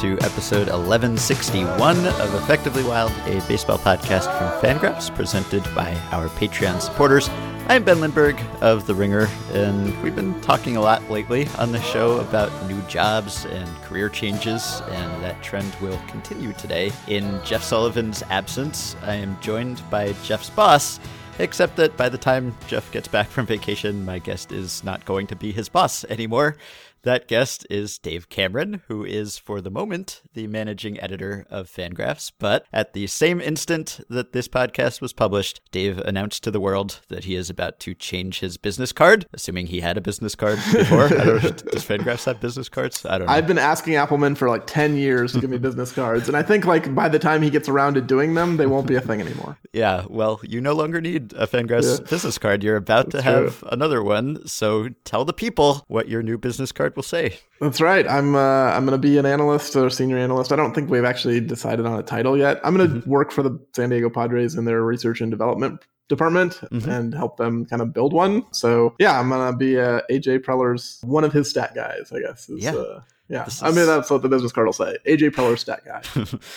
To episode 1161 of Effectively Wild, a baseball podcast from Fangraphs presented by our Patreon supporters. I'm Ben Lindbergh of The Ringer, and we've been talking a lot lately on the show about new jobs and career changes, and that trend will continue today. In Jeff Sullivan's absence, I am joined by Jeff's boss, except that by the time Jeff gets back from vacation, my guest is not going to be his boss anymore. That guest is Dave Cameron, who is, for the moment, the managing editor of Fangraphs. But at the same instant that this podcast was published, Dave announced to the world that he is about to change his business card, assuming he had a business card before. I don't does Fangraphs have business cards? I don't know. I've been asking Appelman for like 10 years to give me business cards. And I think like by the time he gets around to doing them, they won't be a thing anymore. Yeah, well, you no longer need a Fangraphs yeah. business card. You're about That's to have true. another one. So tell the people what your new business card will say. That's right. I'm uh, I'm going to be an analyst or senior analyst. I don't think we've actually decided on a title yet. I'm going to mm-hmm. work for the San Diego Padres in their research and development department mm-hmm. and help them kind of build one. So yeah, I'm going to be uh, AJ Preller's one of his stat guys. I guess. Is, yeah. Uh, yeah, is... I mean that's what the business card will say. AJ Preller stat guy.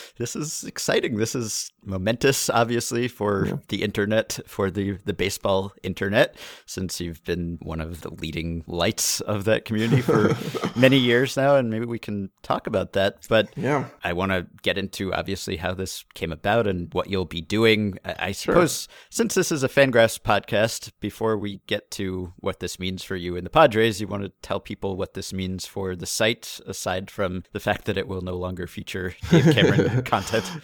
this is exciting. This is momentous, obviously, for yeah. the internet, for the the baseball internet, since you've been one of the leading lights of that community for many years now, and maybe we can talk about that. But yeah, I want to get into obviously how this came about and what you'll be doing. I, I suppose sure. since this is a Fangraphs podcast, before we get to what this means for you and the Padres, you want to tell people what this means for the site aside from the fact that it will no longer feature Dave Cameron content.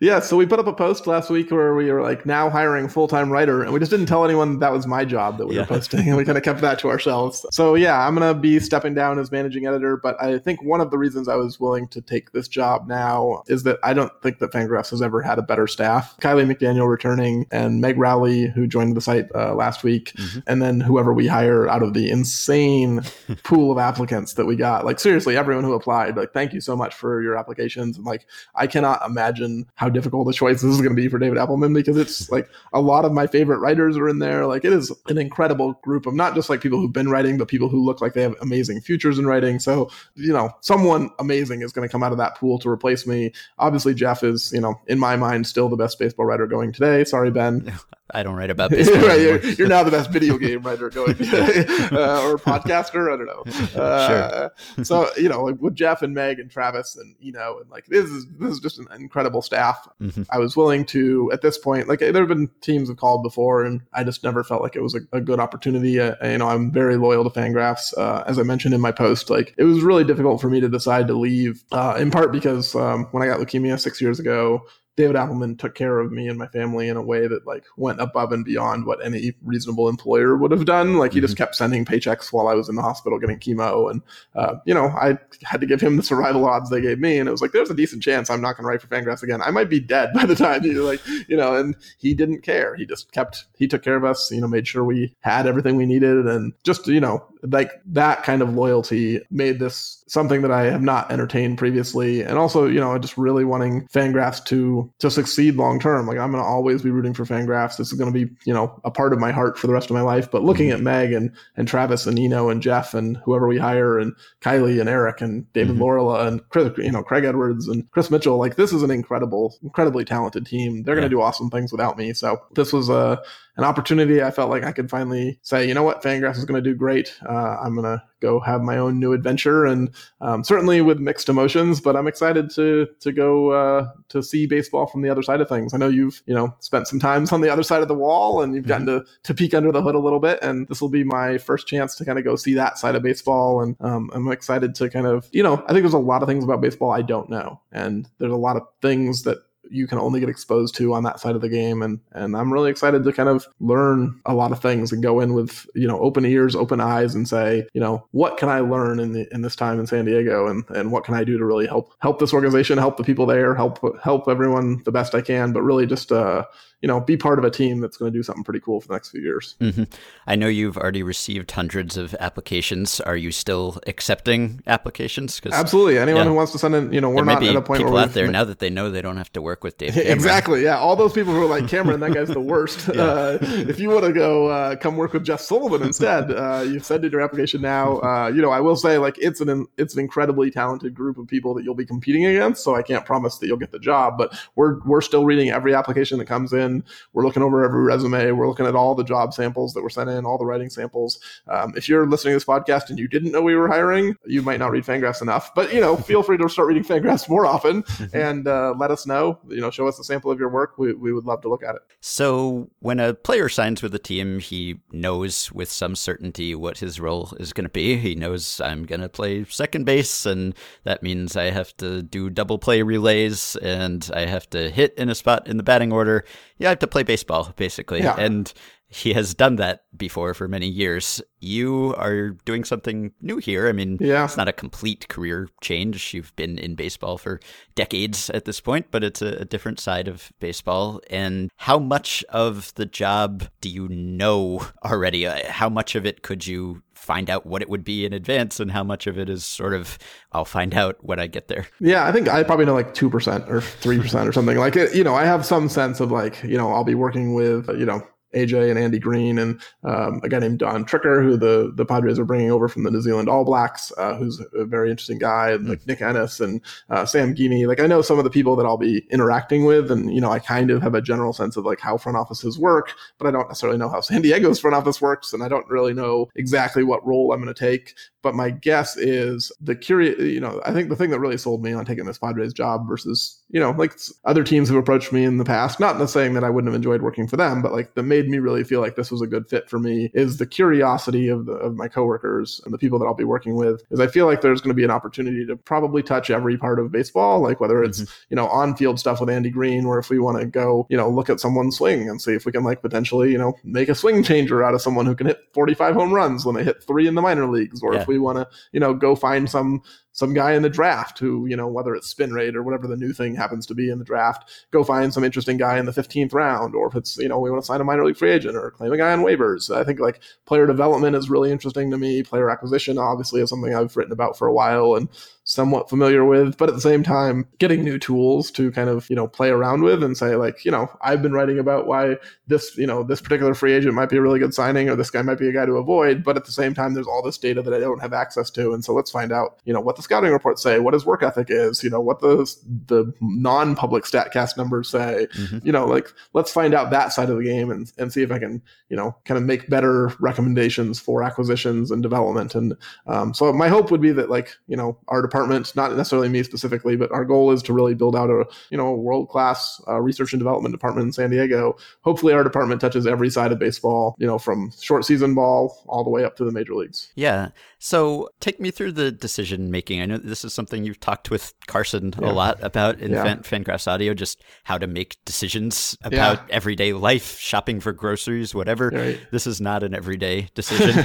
Yeah, so we put up a post last week where we were like now hiring full time writer, and we just didn't tell anyone that was my job that we yeah. were posting, and we kind of kept that to ourselves. So yeah, I'm gonna be stepping down as managing editor, but I think one of the reasons I was willing to take this job now is that I don't think that Fangraphs has ever had a better staff. Kiley McDaniel returning, and Meg Rowley, who joined the site uh, last week, mm-hmm. and then whoever we hire out of the insane pool of applicants that we got. Like seriously, everyone who applied, like thank you so much for your applications. And like I cannot imagine how difficult a choice this is going to be for David Appelman because it's like a lot of my favorite writers are in there. Like it is an incredible group of not just like people who've been writing, but people who look like they have amazing futures in writing. So, you know, someone amazing is going to come out of that pool to replace me. Obviously, Jeff is, you know, in my mind, still the best baseball writer going today. Sorry, Ben. I don't write about baseball. right, you're, you're, now the best video game writer going uh, or podcaster. I don't know. Uh, sure. so you know, like with Jeff and Meg and Travis and you know, and like this is this is just an incredible staff. Mm-hmm. I was willing to at this point. Like there have been teams have called before, and I just never felt like it was a, a good opportunity. Uh, you know, I'm very loyal to Fangraphs. Uh, as I mentioned in my post, like it was really difficult for me to decide to leave. Uh, in part because um, when I got leukemia six years ago, David Appelman took care of me and my family in a way that like went above and beyond what any reasonable employer would have done. Like he mm-hmm. just kept sending paychecks while I was in the hospital getting chemo, and uh, you know I had to give him the survival odds they gave me, and it was like there's a decent chance I'm not going to write for Fangraphs again. I might be dead by the time you like you know, and he didn't care. He just kept he took care of us. You know, made sure we had everything we needed, and just you know like that kind of loyalty made this something that I have not entertained previously. And also, you know, just really wanting Fangraphs to to succeed long term. Like I'm gonna always be rooting for Fangraphs. This is gonna be, you know, a part of my heart for the rest of my life. But looking mm-hmm. at Meg and and Travis and Eno and Jeff and whoever we hire and Kiley and Eric and David mm hmm and Chris, you know, Craig Edwards and Chris Mitchell, like this is an incredible, incredibly talented team. They're yeah. gonna do awesome things without me. So this was a an opportunity. I felt like I could finally say, you know what, Fangraphs is going to do great. Uh, I'm going to go have my own new adventure, and um, certainly with mixed emotions. But I'm excited to to go uh, to see baseball from the other side of things. I know you've you know spent some times on the other side of the wall, and you've gotten mm-hmm. to to peek under the hood a little bit. And this will be my first chance to kind of go see that side of baseball. And um, I'm excited to kind of you know I think there's a lot of things about baseball I don't know, and there's a lot of things that you can only get exposed to on that side of the game. And and I'm really excited to kind of learn a lot of things and go in with you know open ears open eyes and say you know what can I learn in the, in this time in San Diego? And and what can I do to really help help this organization help the people there help help everyone the best I can but really just uh you know, be part of a team that's going to do something pretty cool for the next few years. Mm-hmm. I know you've already received hundreds of applications. Are you still accepting applications? Absolutely. Anyone yeah. who wants to send in, you know, we're not at a point people where out there now that they know they don't have to work with Dave. Cameron. exactly. Yeah. All those people who are like Cameron, that guy's the worst. yeah. uh, if you want to go uh, come work with Jeff Sullivan instead, uh, you've sent in your application now. Uh, you know, I will say like it's an it's an incredibly talented group of people that you'll be competing against. So I can't promise that you'll get the job, but we're we're still reading every application that comes in. We're looking over every resume. We're looking at all the job samples that were sent in, all the writing samples. Um, if you're listening to this podcast and you didn't know we were hiring, you might not read Fangraphs enough. But you know, feel free to start reading Fangraphs more often mm-hmm. and uh, let us know. You know, show us a sample of your work. We we would love to look at it. So when a player signs with a team, he knows with some certainty what his role is going to be. He knows I'm going to play second base, and that means I have to do double play relays and I have to hit in a spot in the batting order. Yeah, I have to play baseball basically. Yeah. And he has done that before for many years. You are doing something new here. I mean, yeah. it's not a complete career change. You've been in baseball for decades at this point, but it's a, a, different side of baseball. And how much of the job do you know already? Uh, how much of it could you find out what it would be in advance, and how much of it is sort of I'll find out when I get there? Yeah, I think I probably know like two percent or three percent or something. Like, you know, I have some sense of like, you know, I'll be working with, you know, AJ and Andy Green and um, a guy named Don Tricker, who the the Padres are bringing over from the New Zealand All Blacks, uh, who's a very interesting guy, mm-hmm. like Nick Ennis and uh, Sam Geaney. Like I know some of the people that I'll be interacting with, and you know I kind of have a general sense of like how front offices work, but I don't necessarily know how San Diego's front office works, and I don't really know exactly what role I'm going to take. But my guess is the curious, you know, I think the thing that really sold me on taking this Padres job versus, you know, like other teams have approached me in the past, not in the saying that I wouldn't have enjoyed working for them, but like that made me really feel like this was a good fit for me is the curiosity of the, of my coworkers and the people that I'll be working with. Is I feel like there's going to be an opportunity to probably touch every part of baseball, like whether it's, mm-hmm. you know, on field stuff with Andy Green, or if we want to go, you know, look at someone's swing and see if we can like potentially, you know, make a swing changer out of someone who can hit 45 home runs when they hit three in the minor leagues, or yeah. if we want to, you know, go find some some guy in the draft who, you know, whether it's spin rate or whatever the new thing happens to be in the draft, go find some interesting guy in the 15th round, or if it's, you know, we want to sign a minor league free agent or claim a guy on waivers. I think like player development is really interesting to me. Player acquisition obviously is something I've written about for a while and somewhat familiar with, but at the same time, getting new tools to kind of, you know, play around with and say, like, you know, I've been writing about why this, you know, this particular free agent might be a really good signing or this guy might be a guy to avoid. But at the same time, there's all this data that I don't have access to. And so let's find out, you know, what the scouting reports say, what his work ethic is, you know, what the the non-public statcast numbers say. Mm-hmm. You know, like let's find out that side of the game and, and see if I can, you know, kind of make better recommendations for acquisitions and development. And um, so my hope would be that like, you know, our department department, not necessarily me specifically, but our goal is to really build out a you know world class uh, research and development department in San Diego. Hopefully, our department touches every side of baseball, you know, from short season ball all the way up to the major leagues. Yeah. So take me through the decision making. I know this is something you've talked with Carson yeah. a lot about in yeah. Fan, Fangraphs Audio, just how to make decisions about yeah. everyday life, shopping for groceries, whatever. Right. This is not an everyday decision,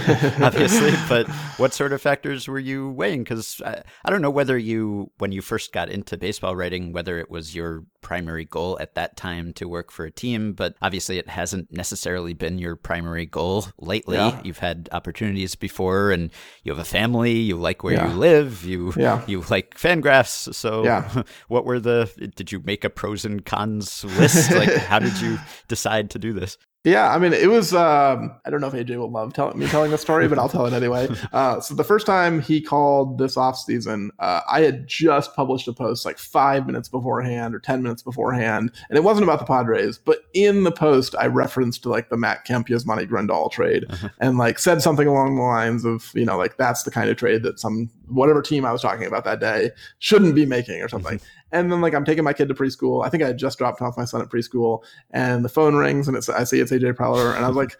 obviously, but what sort of factors were you weighing? Because I, I don't know whether you, when you first got into baseball writing, whether it was your primary goal at that time to work for a team, but obviously it hasn't necessarily been your primary goal lately. Yeah. You've had opportunities before and you have a family, you like where yeah. you live, you yeah. you like fangraphs. So yeah. what were the did you make a pros and cons list? like how did you decide to do this? Yeah, I mean, it was. Um, I don't know if AJ will love tell, me telling the story, but I'll tell it anyway. Uh, so the first time he called this off season, uh, I had just published a post like five minutes beforehand or ten minutes beforehand, and it wasn't about the Padres. But in the post, I referenced like the Matt Kemp Yasmani Grandal trade, uh-huh. and like said something along the lines of, you know, like that's the kind of trade that some whatever team I was talking about that day shouldn't be making or something. Mm-hmm. And then like I'm taking my kid to preschool. I think I had just dropped off my son at preschool, and the phone rings, and it's I see it's AJ Preller, and I was like,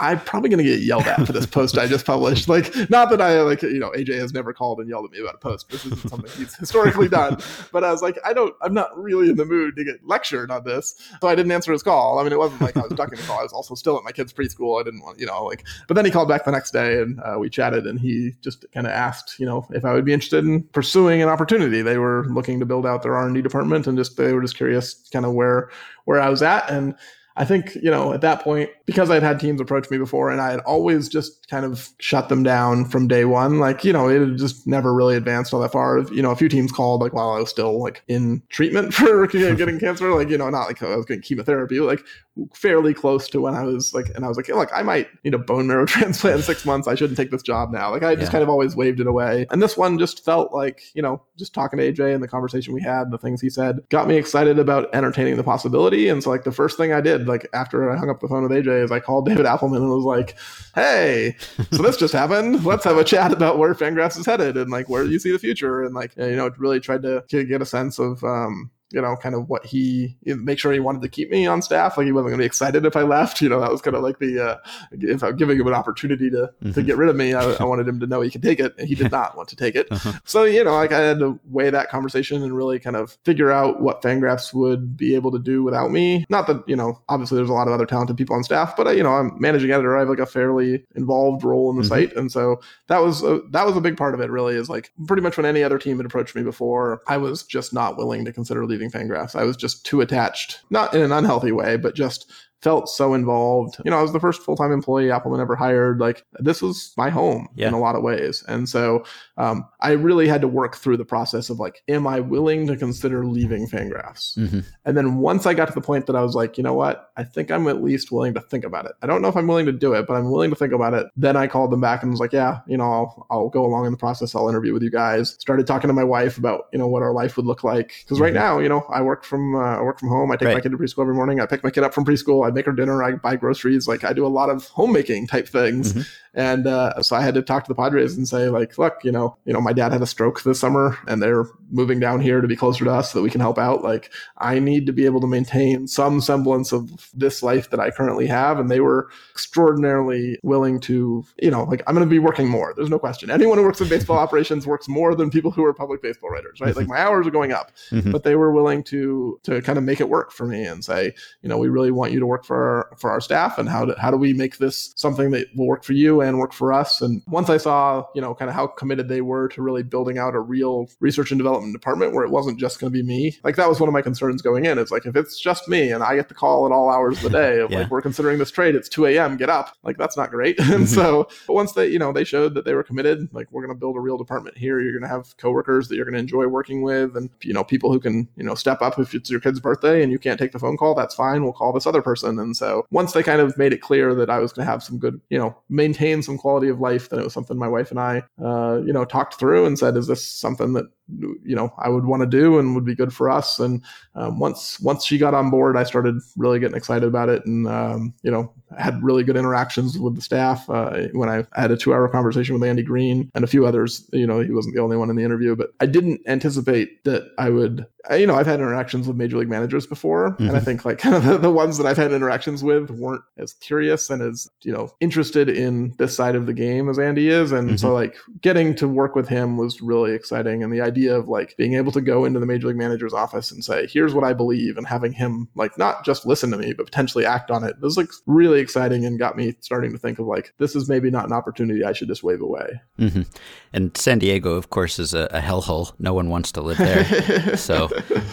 I'm probably going to get yelled at for this post I just published. Like, not that I like, you know, AJ has never called and yelled at me about a post. This isn't something he's historically done. But I was like, I don't, I'm not really in the mood to get lectured on this. So I didn't answer his call. I mean, it wasn't like I was ducking the call. I was also still at my kid's preschool. I didn't want, you know, like, but then he called back the next day and uh, we chatted and he just kind of asked, you know, if I would be interested in pursuing an opportunity. They were looking to build out their R&D department and just, they were just curious kind of where, where I was at. And, I think, you know, at that point, because I'd had teams approach me before and I had always just kind of shut them down from day one, like, you know, it had just never really advanced all that far. You know, a few teams called like while I was still like in treatment for getting cancer, like, you know, not like I was getting chemotherapy, like fairly close to when I was like, and I was like, look, I might need a bone marrow transplant in six months. I shouldn't take this job now. Like, I just yeah. kind of always waved it away. And this one just felt like, you know, just talking to AJ and the conversation we had, the things he said got me excited about entertaining the possibility. And so, like, the first thing I did, like, after I hung up the phone with AJ, is I called David Appelman and was like, hey, so this just happened. Let's have a chat about where Fangraphs is headed and like where you see the future. And like, you know, really tried to get a sense of, um, you know, kind of what he make sure he wanted to keep me on staff. Like he wasn't going to be excited if I left. You know, that was kind of like the uh, if I'm giving him an opportunity to mm-hmm. to get rid of me, I, I, wanted him to know he could take it, and he did not want to take it. Uh-huh. So you know, like I had to weigh that conversation and really kind of figure out what Fangraphs would be able to do without me. Not that you know, obviously there's a lot of other talented people on staff, but uh, you know, I'm managing editor. I have like a fairly involved role in the mm-hmm. site, and so that was a, that was a big part of it. Really, is like pretty much when any other team had approached me before, I was just not willing to consider leaving Fangraphs. I was just too attached, not in an unhealthy way, but just felt so involved. You know, I was the first full time employee Appelman ever hired. Like this was my home yeah. in a lot of ways, and so um, I really had to work through the process of like, am I willing to consider leaving Fangraphs? Mm-hmm. And then once I got to the point that I was like, you know what, I think I'm at least willing to think about it. I don't know if I'm willing to do it, but I'm willing to think about it. Then I called them back and was like, yeah, you know, I'll, I'll go along in the process. I'll interview with you guys. Started talking to my wife about you know what our life would look like because mm-hmm. right now, you know, I work from uh, I work from home. I take right. my kid to preschool every morning. I pick my kid up from preschool. I make her dinner. I buy groceries. Like I do a lot of homemaking type things. Mm-hmm. And uh, so I had to talk to the Padres and say, like, look, you know, you know, my dad had a stroke this summer, and they're moving down here to be closer to us so that we can help out. Like, I need to be able to maintain some semblance of this life that I currently have. And they were extraordinarily willing to, you know, like I'm going to be working more. There's no question. Anyone who works in baseball operations works more than people who are public baseball writers, right? Like my hours are going up, mm-hmm. but they were willing to to kind of make it work for me and say, you know, we really want you to work for our, for our staff, and how do, how do we make this something that will work for you and work for us. And once I saw, you know, kind of how committed they were to really building out a real research and development department where it wasn't just going to be me, like that was one of my concerns going in. It's like, if it's just me and I get the call at all hours of the day of yeah. like, we're considering this trade, it's 2 a.m., get up, like that's not great. and mm-hmm. so, but once they, you know, they showed that they were committed, like, we're going to build a real department here. You're going to have coworkers that you're going to enjoy working with and, you know, people who can, you know, step up if it's your kid's birthday and you can't take the phone call, that's fine. We'll call this other person. And so once they kind of made it clear that I was going to have some good, you know, maintain some quality quality of life, then it was something my wife and I, uh, you know, talked through and said, is this something that you know I would want to do and would be good for us? And um, once once she got on board, I started really getting excited about it, and um, you know, had really good interactions with the staff. Uh, when I had a two hour conversation with Andy Green and a few others, you know, he wasn't the only one in the interview, but I didn't anticipate that I would. You know, I've had interactions with major league managers before, mm-hmm. and I mm-hmm. think like kind of the, the ones that I've had interactions with weren't as curious and as you know interested in this side of of the game as Andy is. And mm-hmm. so like getting to work with him was really exciting. And the idea of like being able to go into the major league manager's office and say, here's what I believe and having him like not just listen to me, but potentially act on it was like really exciting and got me starting to think of like, this is maybe not an opportunity I should just wave away. Mm-hmm. And San Diego, of course, is a, a hellhole. No one wants to live there. so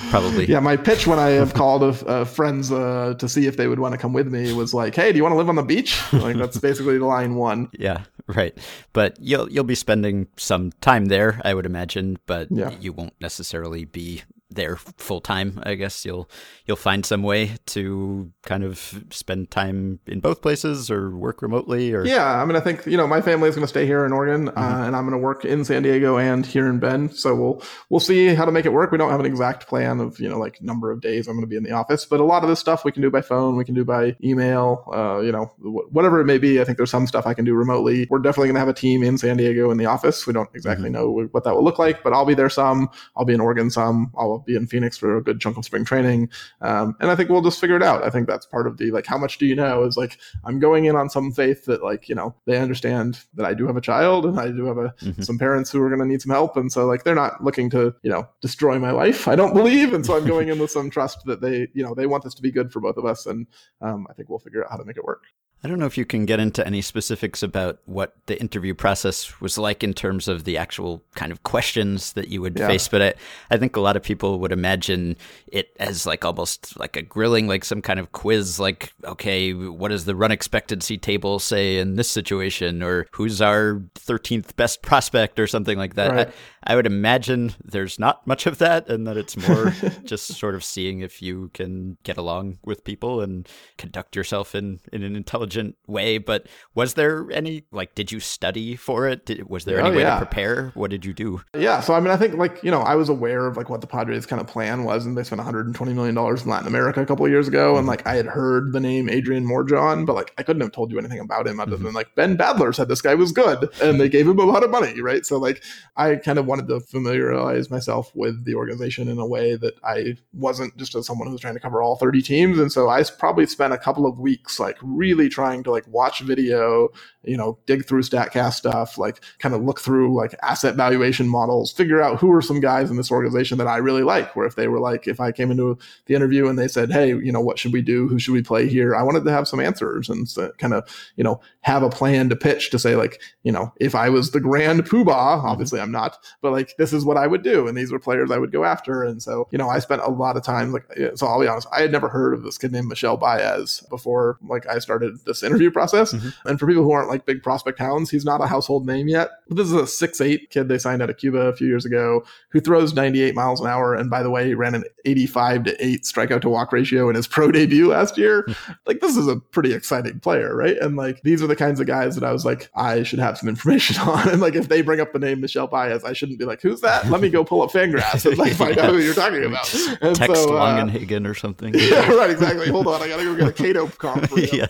probably. Yeah. My pitch when I have called of, uh, friends uh, to see if they would want to come with me was like, hey, do you want to live on the beach? Like that's basically line one. Yeah. right. But you'll you'll be spending some time there, I would imagine, but yeah. you won't necessarily be there full time. I guess you'll you'll find some way to kind of spend time in both places or work remotely. Or yeah, I mean, I think you know my family is going to stay here in Oregon, uh, mm-hmm. uh, and I'm going to work in San Diego and here in Bend. So we'll we'll see how to make it work. We don't have an exact plan of you know like number of days I'm going to be in the office, but a lot of this stuff we can do by phone, we can do by email, uh, you know, whatever it may be. I think there's some stuff I can do remotely. We're definitely going to have a team in San Diego in the office. We don't exactly mm-hmm. know what that will look like, but I'll be there some. I'll be in Oregon some. I'll be in Phoenix for a good chunk of spring training. Um, and I think we'll just figure it out. I think that's part of the like, how much do you know? Is like, I'm going in on some faith that like, you know, they understand that I do have a child and I do have a, mm-hmm. some parents who are going to need some help. And so like, they're not looking to, you know, destroy my life. I don't believe. And so I'm going in with some trust that they, you know, they want this to be good for both of us. And um, I think we'll figure out how to make it work. I don't know if you can get into any specifics about what the interview process was like in terms of the actual kind of questions that you would yeah. face, but I, I think a lot of people would imagine it as like almost like a grilling, like some kind of quiz, like, okay, what does the run expectancy table say in this situation? Or who's our 13th best prospect or something like that? Right. I, I would imagine there's not much of that and that it's more just sort of seeing if you can get along with people and conduct yourself in, in an intelligent intelligent way. But was there any like? Did you study for it? Did, was there oh, any way yeah. to prepare? What did you do? Yeah, so I mean, I think like you know, I was aware of like what the Padres kind of plan was, and they spent 120 million dollars in Latin America a couple of years ago, mm-hmm. and like I had heard the name Adrian Morejon, but like I couldn't have told you anything about him other mm-hmm. than like Ben Badler said this guy was good, and they gave him a lot of money, right? So like I kind of wanted to familiarize myself with the organization in a way that I wasn't just as someone who was trying to cover all 30 teams, and so I probably spent a couple of weeks like really trying trying to like watch video, you know, dig through StatCast stuff, like kind of look through like asset valuation models, figure out who are some guys in this organization that I really like. Where if they were like, if I came into the interview and they said, hey, you know, what should we do? Who should we play here? I wanted to have some answers and so kind of, you know, have a plan to pitch to say like, you know, if I was the grand poobah, obviously I'm not, but like this is what I would do, and these were players I would go after. And so, you know, I spent a lot of time like, so I'll be honest, I had never heard of this kid named Michel Baez before like I started this interview process. Mm-hmm. And for people who aren't like big prospect hounds, he's not a household name yet. But this is a six eight kid they signed out of Cuba a few years ago who throws 98 miles an hour. And by the way, he ran an 85 to 8 strikeout to walk ratio in his pro debut last year. like, this is a pretty exciting player, right? And like, these are the kinds of guys that I was like, I should have some information on. And like, if they bring up the name Michel Baez, I shouldn't be like, who's that? Let me go pull up Fangraphs and like find out who you're talking about. And Text so, uh, Longenhagen or something. yeah, right, exactly. Hold on, I gotta go get a Cato comp. yeah.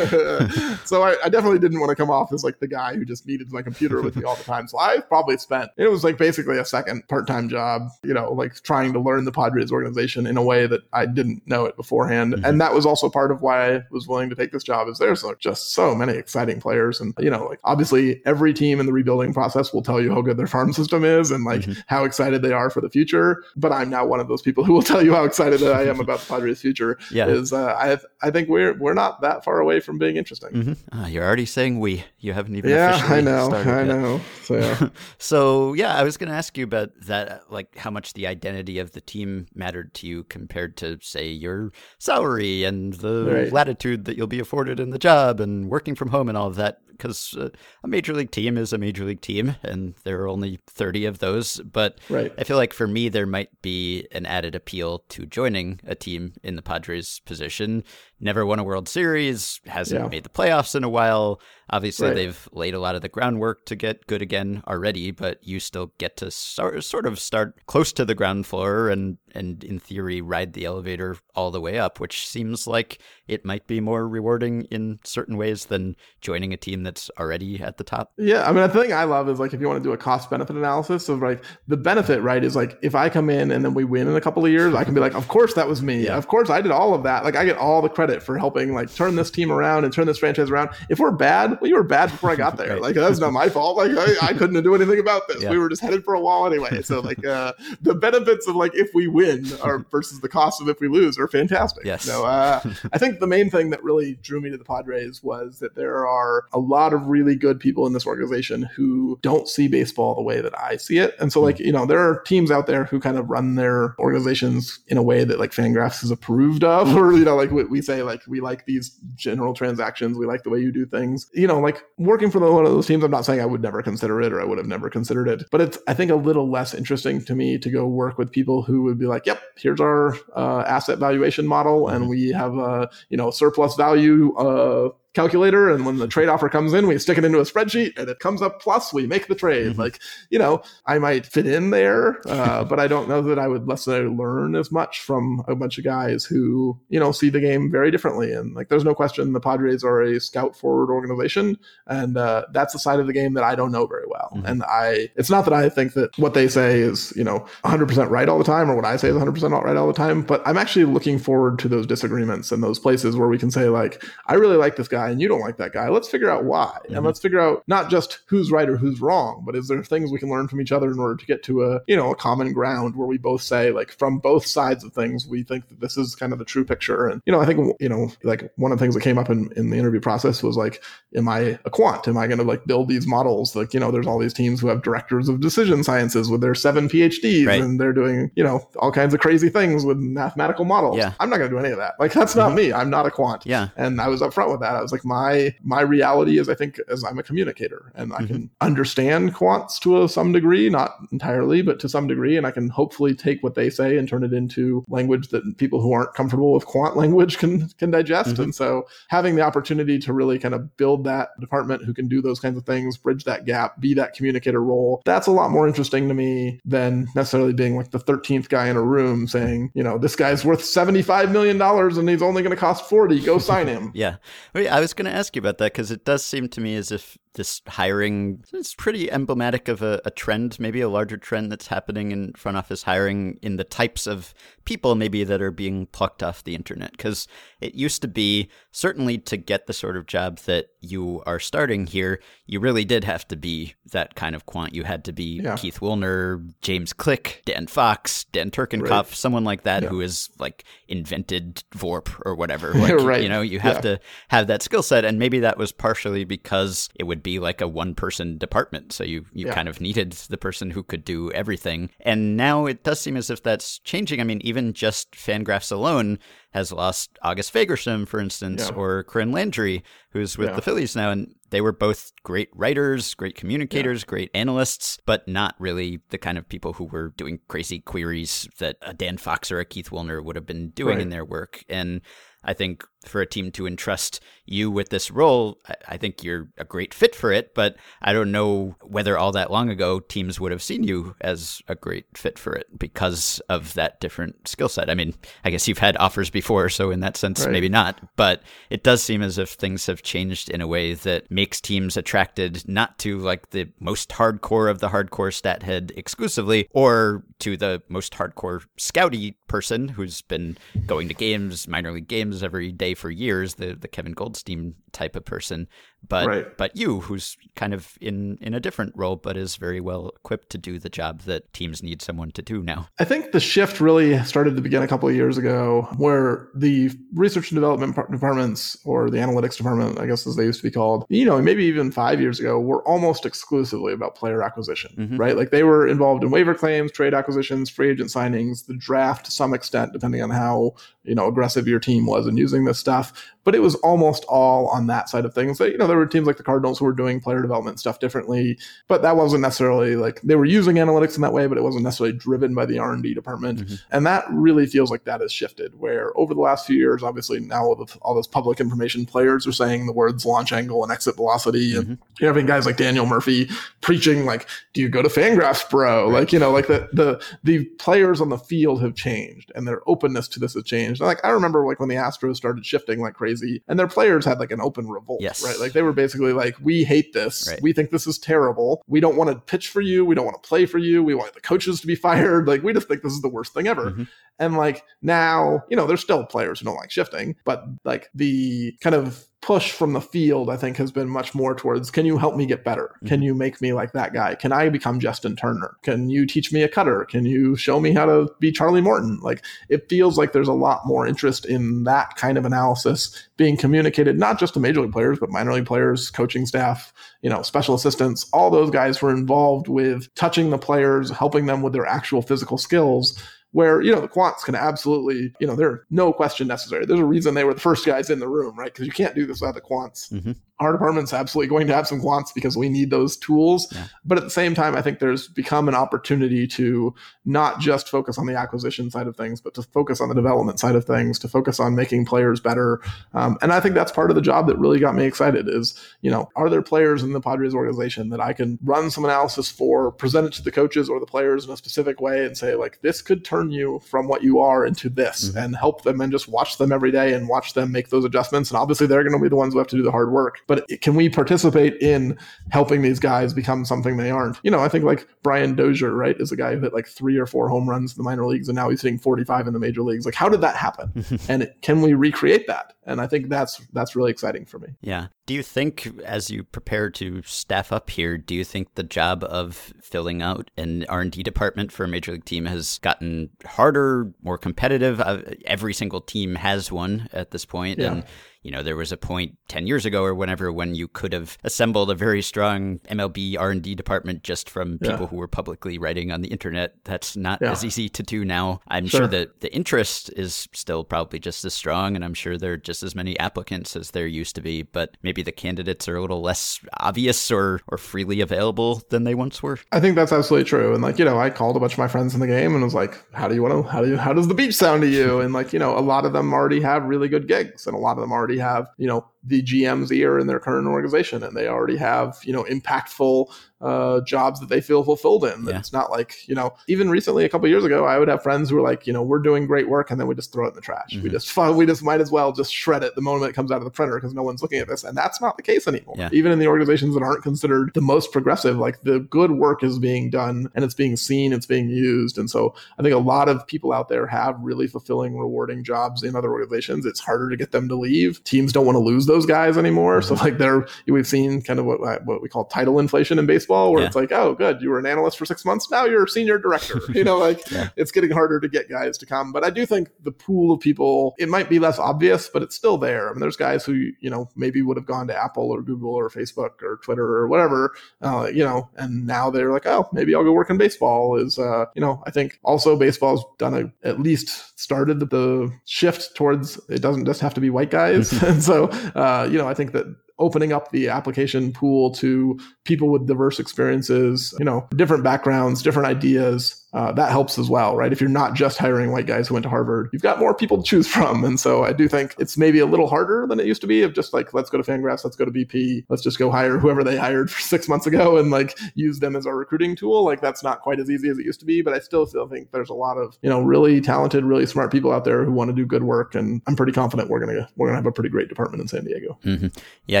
so I, I, definitely didn't want to come off as like the guy who just needed my computer with me all the time. So I probably spent it was like basically a second part-time job, you know, like trying to learn the Padres organization in a way that I didn't know it beforehand. Mm-hmm. And that was also part of why I was willing to take this job is there's like just so many exciting players. And, you know, like obviously every team in the rebuilding process will tell you how good their farm system is and like mm-hmm. how excited they are for the future. But I'm now one of those people who will tell you how excited that I am about the Padres future. Yeah. Is uh, I I think we're we're not that far away from being interesting. Mm-hmm. Uh, you're already saying we. You haven't even. Yeah, I know. I yet. know. So yeah. so yeah, I was going to ask you about that, like how much the identity of the team mattered to you compared to, say, your salary and the right. latitude that you'll be afforded in the job and working from home and all of that because uh, a major league team is a major league team, and there are only 30 of those. But right. I feel like for me, there might be an added appeal to joining a team in the Padres position. Never won a World Series, hasn't yeah. made the playoffs in a while. Obviously, right. they've laid a lot of the groundwork to get good again already, but you still get to start, sort of start close to the ground floor and, and, in theory, ride the elevator all the way up, which seems like it might be more rewarding in certain ways than joining a team that's already at the top. Yeah, I mean, the thing I love is like if you want to do a cost benefit analysis of like the benefit, right, is like if I come in and then we win in a couple of years, I can be like, of course that was me. Yeah. Of course I did all of that. Like I get all the credit for helping like turn this team around and turn this franchise around. If we're bad, well, you were bad before I got there. right. Like that's not my fault. Like I, I, couldn't do anything about this. Yeah. We were just headed for a wall anyway. So like uh, the benefits of like if we win are versus the cost of if we lose are fantastic. Yes. So uh, I think the main thing that really drew me to the Padres was that there are a lot of really good people in this organization who don't see baseball the way that I see it. And so like hmm. you know there are teams out there who kind of run their organizations in a way that like Fangraphs is approved of, or you know like we say like we like these general transactions, we like the way you do things. You know like working for one of those teams, I'm not saying I would never consider it or I would have never considered it, but it's, I think, a little less interesting to me to go work with people who would be like, yep, here's our uh, asset valuation model and we have a, you know, surplus value uh, calculator and when the trade offer comes in we stick it into a spreadsheet and it comes up plus we make the trade mm-hmm. like you know i might fit in there uh, but i don't know that i would necessarily learn as much from a bunch of guys who you know see the game very differently and like there's no question the padres are a scout forward organization and uh, that's the side of the game that i don't know very well mm-hmm. and i it's not that i think that what they say is you know 100% right all the time or what i say is 100% not right all the time but i'm actually looking forward to those disagreements and those places where we can say like i really like this guy guy and you don't like that guy. Let's figure out why. Mm-hmm. And let's figure out not just who's right or who's wrong, but is there things we can learn from each other in order to get to a, you know, a common ground where we both say like from both sides of things, we think that this is kind of the true picture. And, you know, I think, you know, like one of the things that came up in, in the interview process was like, am I a quant? Am I going to like build these models? Like, you know, there's all these teams who have directors of decision sciences with their seven PhDs right. and they're doing, you know, all kinds of crazy things with mathematical models. Yeah. I'm not going to do any of that. Like, that's not mm-hmm. me. I'm not a quant. Yeah. And I was upfront with that. I was like, my, my reality is I think as I'm a communicator and I mm-hmm. can understand quants to a, some degree, not entirely, but to some degree. And I can hopefully take what they say and turn it into language that people who aren't comfortable with quant language can, can digest. Mm-hmm. And so having the opportunity to really kind of build that department who can do those kinds of things, bridge that gap, be that communicator role, that's a lot more interesting to me than necessarily being like the 13th guy in a room saying, you know, this guy's worth $75 million and he's only going to cost 40. Go sign him. yeah. I was going to ask you about that because it does seem to me as if this hiring is pretty emblematic of a, a, trend, maybe a larger trend that's happening in front office hiring in the types of people maybe that are being plucked off the internet. Because it used to be certainly to get the sort of job that you are starting here, you really did have to be that kind of quant. You had to be yeah. Keith Woolner, James Click, Dan Fox, Dan Turkenkopf, right. someone like that yeah. who has like invented VoRP or whatever. Like, right. You know, you have yeah. to have that skill set. And maybe that was partially because it would be like a one person department. So you, you kind of needed the person who could do everything. And now it does seem as if that's changing. I mean, even just Fangraphs alone has lost August Fagerström, for instance, yeah. or Corinne Landrey, who's with yeah. the Phillies now. And they were both great writers, great communicators, yeah. great analysts, but not really the kind of people who were doing crazy queries that a Dan Fox or a Keith Woolner would have been doing right. in their work. And I think for a team to entrust you with this role, I think you're a great fit for it. But I don't know whether all that long ago teams would have seen you as a great fit for it because of that different skill set. I mean, I guess you've had offers before, so in that sense, right. maybe not. But it does seem as if things have changed in a way that makes teams attracted not to like the most hardcore of the hardcore stat head exclusively, or to the most hardcore scouty person who's been going to games, minor league games every day for years, the the Kevin Goldstein type of person, but right. but you who's kind of in in a different role but is very well equipped to do the job that teams need someone to do now. I think the shift really started to begin a couple of years ago where the research and development departments or the analytics department, I guess as they used to be called, you know, maybe even 5 years ago were almost exclusively about player acquisition, mm-hmm. right? Like they were involved in waiver claims, trade acquisitions, free agent signings, the draft to some extent depending on how, you know, aggressive your team was in using this stuff, but it was almost all on that side of things. So, you know, there were teams like the Cardinals who were doing player development stuff differently, but that wasn't necessarily like they were using analytics in that way, but it wasn't necessarily driven by the R and D department. Mm-hmm. And that really feels like that has shifted. Where over the last few years, obviously now with all this public information, players are saying the words launch angle and exit velocity, mm-hmm. and you're having guys like Daniel Murphy preaching like, "Do you go to Fangraphs, bro?" Right. Like you know, like the the the players on the field have changed and their openness to this has changed. And like I remember like when the Astros started shifting like crazy, and their players had like an open revolt, yes. right? Like they were basically like, we hate this. Right. We think this is terrible. We don't want to pitch for you. We don't want to play for you. We want the coaches to be fired. Like we just think this is the worst thing ever. Mm-hmm. And like now, you know, there's still players who don't like shifting, but like the kind of push from the field, I think, has been much more towards can you help me get better? Mm-hmm. Can you make me like that guy? Can I become Justin Turner? Can you teach me a cutter? Can you show me how to be Charlie Morton? Like it feels like there's a lot more interest in that kind of analysis being communicated, not just to major league players, but minor league players, coaching staff, you know, special assistants, all those guys were involved with touching the players, helping them with their actual physical skills where you know the quants can absolutely you know there's no question necessary there's a reason they were the first guys in the room right because you can't do this without the quants mm-hmm our department's absolutely going to have some quants because we need those tools. Yeah. But at the same time, I think there's become an opportunity to not just focus on the acquisition side of things, but to focus on the development side of things, to focus on making players better. Um, and I think that's part of the job that really got me excited is, you know, are there players in the Padres organization that I can run some analysis for, present it to the coaches or the players in a specific way and say, like, this could turn turn you from what you are into this mm-hmm. and help them and just watch them every day and watch them make those adjustments. And obviously, they're going to be the ones who have to do the hard work. But can we participate in helping these guys become something they aren't? You know, I think like Brian Dozier, right, is a guy who hit like three or four home runs in the minor leagues and now he's hitting 45 in the major leagues. Like, how did that happen? and can we recreate that? And I think that's that's really exciting for me. Yeah. Do you think, as you prepare to staff up here, do you think the job of filling out an R and D department for a major league team has gotten harder, more competitive? Uh, every single team has one at this point, yeah. and you know, there was a point 10 years ago or whenever when you could have assembled a very strong MLB R&D department just from people yeah. who were publicly writing on the internet. That's not yeah. as easy to do now. I'm sure. sure that the interest is still probably just as strong and I'm sure there are just as many applicants as there used to be, but maybe the candidates are a little less obvious or or freely available than they once were. I think that's absolutely true. And like, you know, I called a bunch of my friends in the game and was like, how do you want to how do you how does the beach sound to you? And like, you know, a lot of them already have really good gigs and a lot of them already already have, you know, the GM's ear in their current organization and they already have, you know, impactful uh, jobs that they feel fulfilled in. Yeah. It's not like, you know, even recently, a couple years ago, I would have friends who were like, you know, we're doing great work and then we just throw it in the trash. Mm-hmm. We just, we just might as well just shred it the moment it comes out of the printer because no one's looking at this. And that's not the case anymore. Yeah. Even in the organizations that aren't considered the most progressive, like the good work is being done and it's being seen, it's being used. And so I think a lot of people out there have really fulfilling, rewarding jobs in other organizations. It's harder to get them to leave. Teams don't want to lose those guys anymore. Mm-hmm. So like they're, we've seen kind of what, what we call title inflation in baseball, where yeah. it's like, oh, good, you were an analyst for six months. Now you're a senior director. you know, like yeah. it's getting harder to get guys to come. But I do think the pool of people, it might be less obvious, but it's still there. I mean, there's guys who, you know, maybe would have gone to Apple or Google or Facebook or Twitter or whatever, uh, you know, and now they're like, oh, maybe I'll go work in baseball. Is, uh, you know, I think also baseball's done a, at least started the shift towards it doesn't just have to be white guys. and so, uh, Uh, you know, I think that opening up the application pool to people with diverse experiences, you know, different backgrounds, different ideas, uh, that helps as well, right? If you're not just hiring white guys who went to Harvard, you've got more people to choose from. And so I do think it's maybe a little harder than it used to be of just like, let's go to Fangraphs, let's go to BP, let's just go hire whoever they hired for six months ago and like use them as our recruiting tool. Like that's not quite as easy as it used to be, but I still still think there's a lot of, you know, really talented, really smart people out there who want to do good work. And I'm pretty confident we're going to, we're going to have a pretty great department in San Diego. Mm-hmm. Yeah.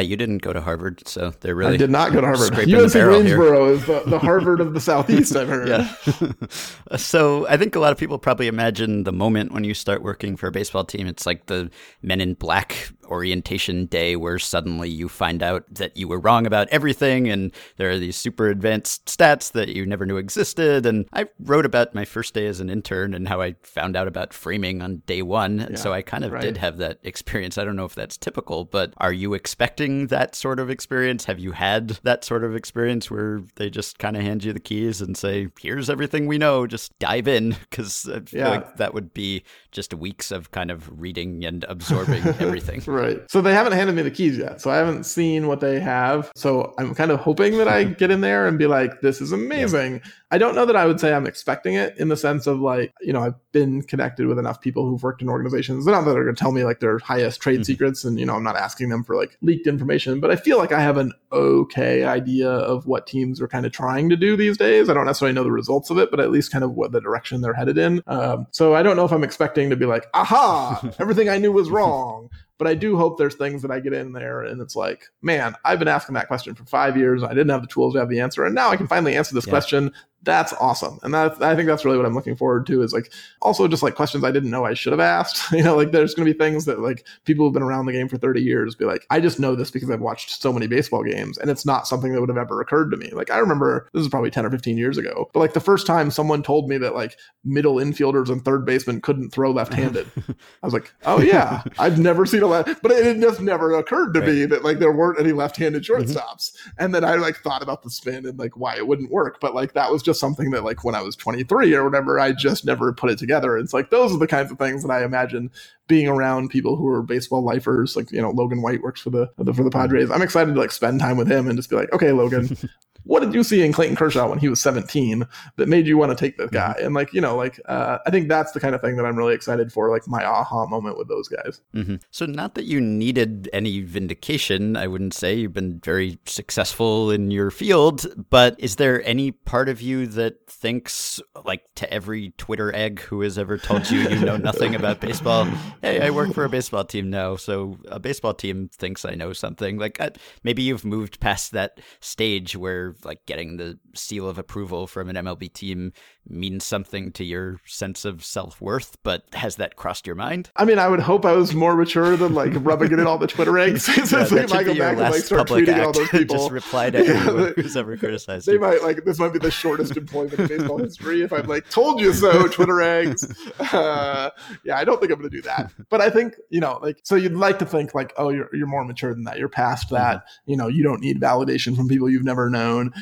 You didn't go to Harvard. So they're really, I did not go to Harvard. UNC Greensboro is the, the Harvard of the Southeast, I've heard. yeah. so I think a lot of people probably imagine the moment when you start working for a baseball team. It's like the Men in Black orientation day where suddenly you find out that you were wrong about everything and there are these super advanced stats that you never knew existed. And I wrote about my first day as an intern and how I found out about framing on day one. Yeah, so I kind of right. did have that experience. I don't know if that's typical, but are you expecting that sort of experience? Have you had that sort of experience where they just kind of hand you the keys and say, here's everything we know, just dive in? Because I feel yeah. like that would be just weeks of kind of reading and absorbing everything. right. So they haven't handed me the keys yet. So I haven't seen what they have. So I'm kind of hoping that I get in there and be like, this is amazing. Yeah. I don't know that I would say I'm expecting it in the sense of like, you know, I've been connected with enough people who've worked in organizations. They're not that they're going to tell me like their highest trade mm-hmm. secrets. And, you know, I'm not asking them for like leaked information, but I feel like I have an okay idea of what teams are kind of trying to do these days. I don't necessarily know the results of it, but at least kind of what the direction they're headed in. Um, so I don't know if I'm expecting to be like, aha, everything I knew was wrong. But I do hope there's things that I get in there and it's like, man, I've been asking that question for five years. I didn't have the tools to have the answer. And now I can finally answer this yeah. question that's awesome. And that I think that's really what I'm looking forward to is like also just like questions I didn't know I should have asked. you know, like there's going to be things that like people who've been around the game for 30 years be like, I just know this because I've watched so many baseball games and it's not something that would have ever occurred to me. Like I remember this is probably 10 or 15 years ago, but like the first time someone told me that like middle infielders and third basemen couldn't throw left-handed, I was like, oh yeah, I've never seen a left, but it just never occurred to right. me that like there weren't any left-handed mm-hmm. shortstops. Mm-hmm. And then I like thought about the spin and like why it wouldn't work. But like that was just something that like when I was 23 or whatever, I just never put it together. It's like those are the kinds of things that I imagine being around people who are baseball lifers. Like you know, Logan White works for the for the, for the Padres. I'm excited to like spend time with him and just be like, okay, Logan. what did you see in Clayton Kershaw when he was 17 that made you want to take this guy? Mm-hmm. And like, you know, like uh, I think that's the kind of thing that I'm really excited for, like my aha moment with those guys. Mm-hmm. So not that you needed any vindication, I wouldn't say you've been very successful in your field, but is there any part of you that thinks like to every Twitter egg who has ever told you you know nothing about baseball, hey, I work for a baseball team now, so a baseball team thinks I know something. Like maybe you've moved past that stage where like getting the seal of approval from an MLB team means something to your sense of self worth, but has that crossed your mind? I mean, I would hope I was more mature than like rubbing it in all the Twitter eggs. so yeah, that I go back and like start tweeting act. all those people. Just reply to yeah, who's ever criticized. They you. might like this might be the shortest employment in baseball history if I'm like told you so, Twitter eggs. Uh, yeah, I don't think I'm going to do that. But I think you know, like, so you'd like to think like, oh, you're you're more mature than that. You're past that. Mm-hmm. You know, you don't need validation from people you've never known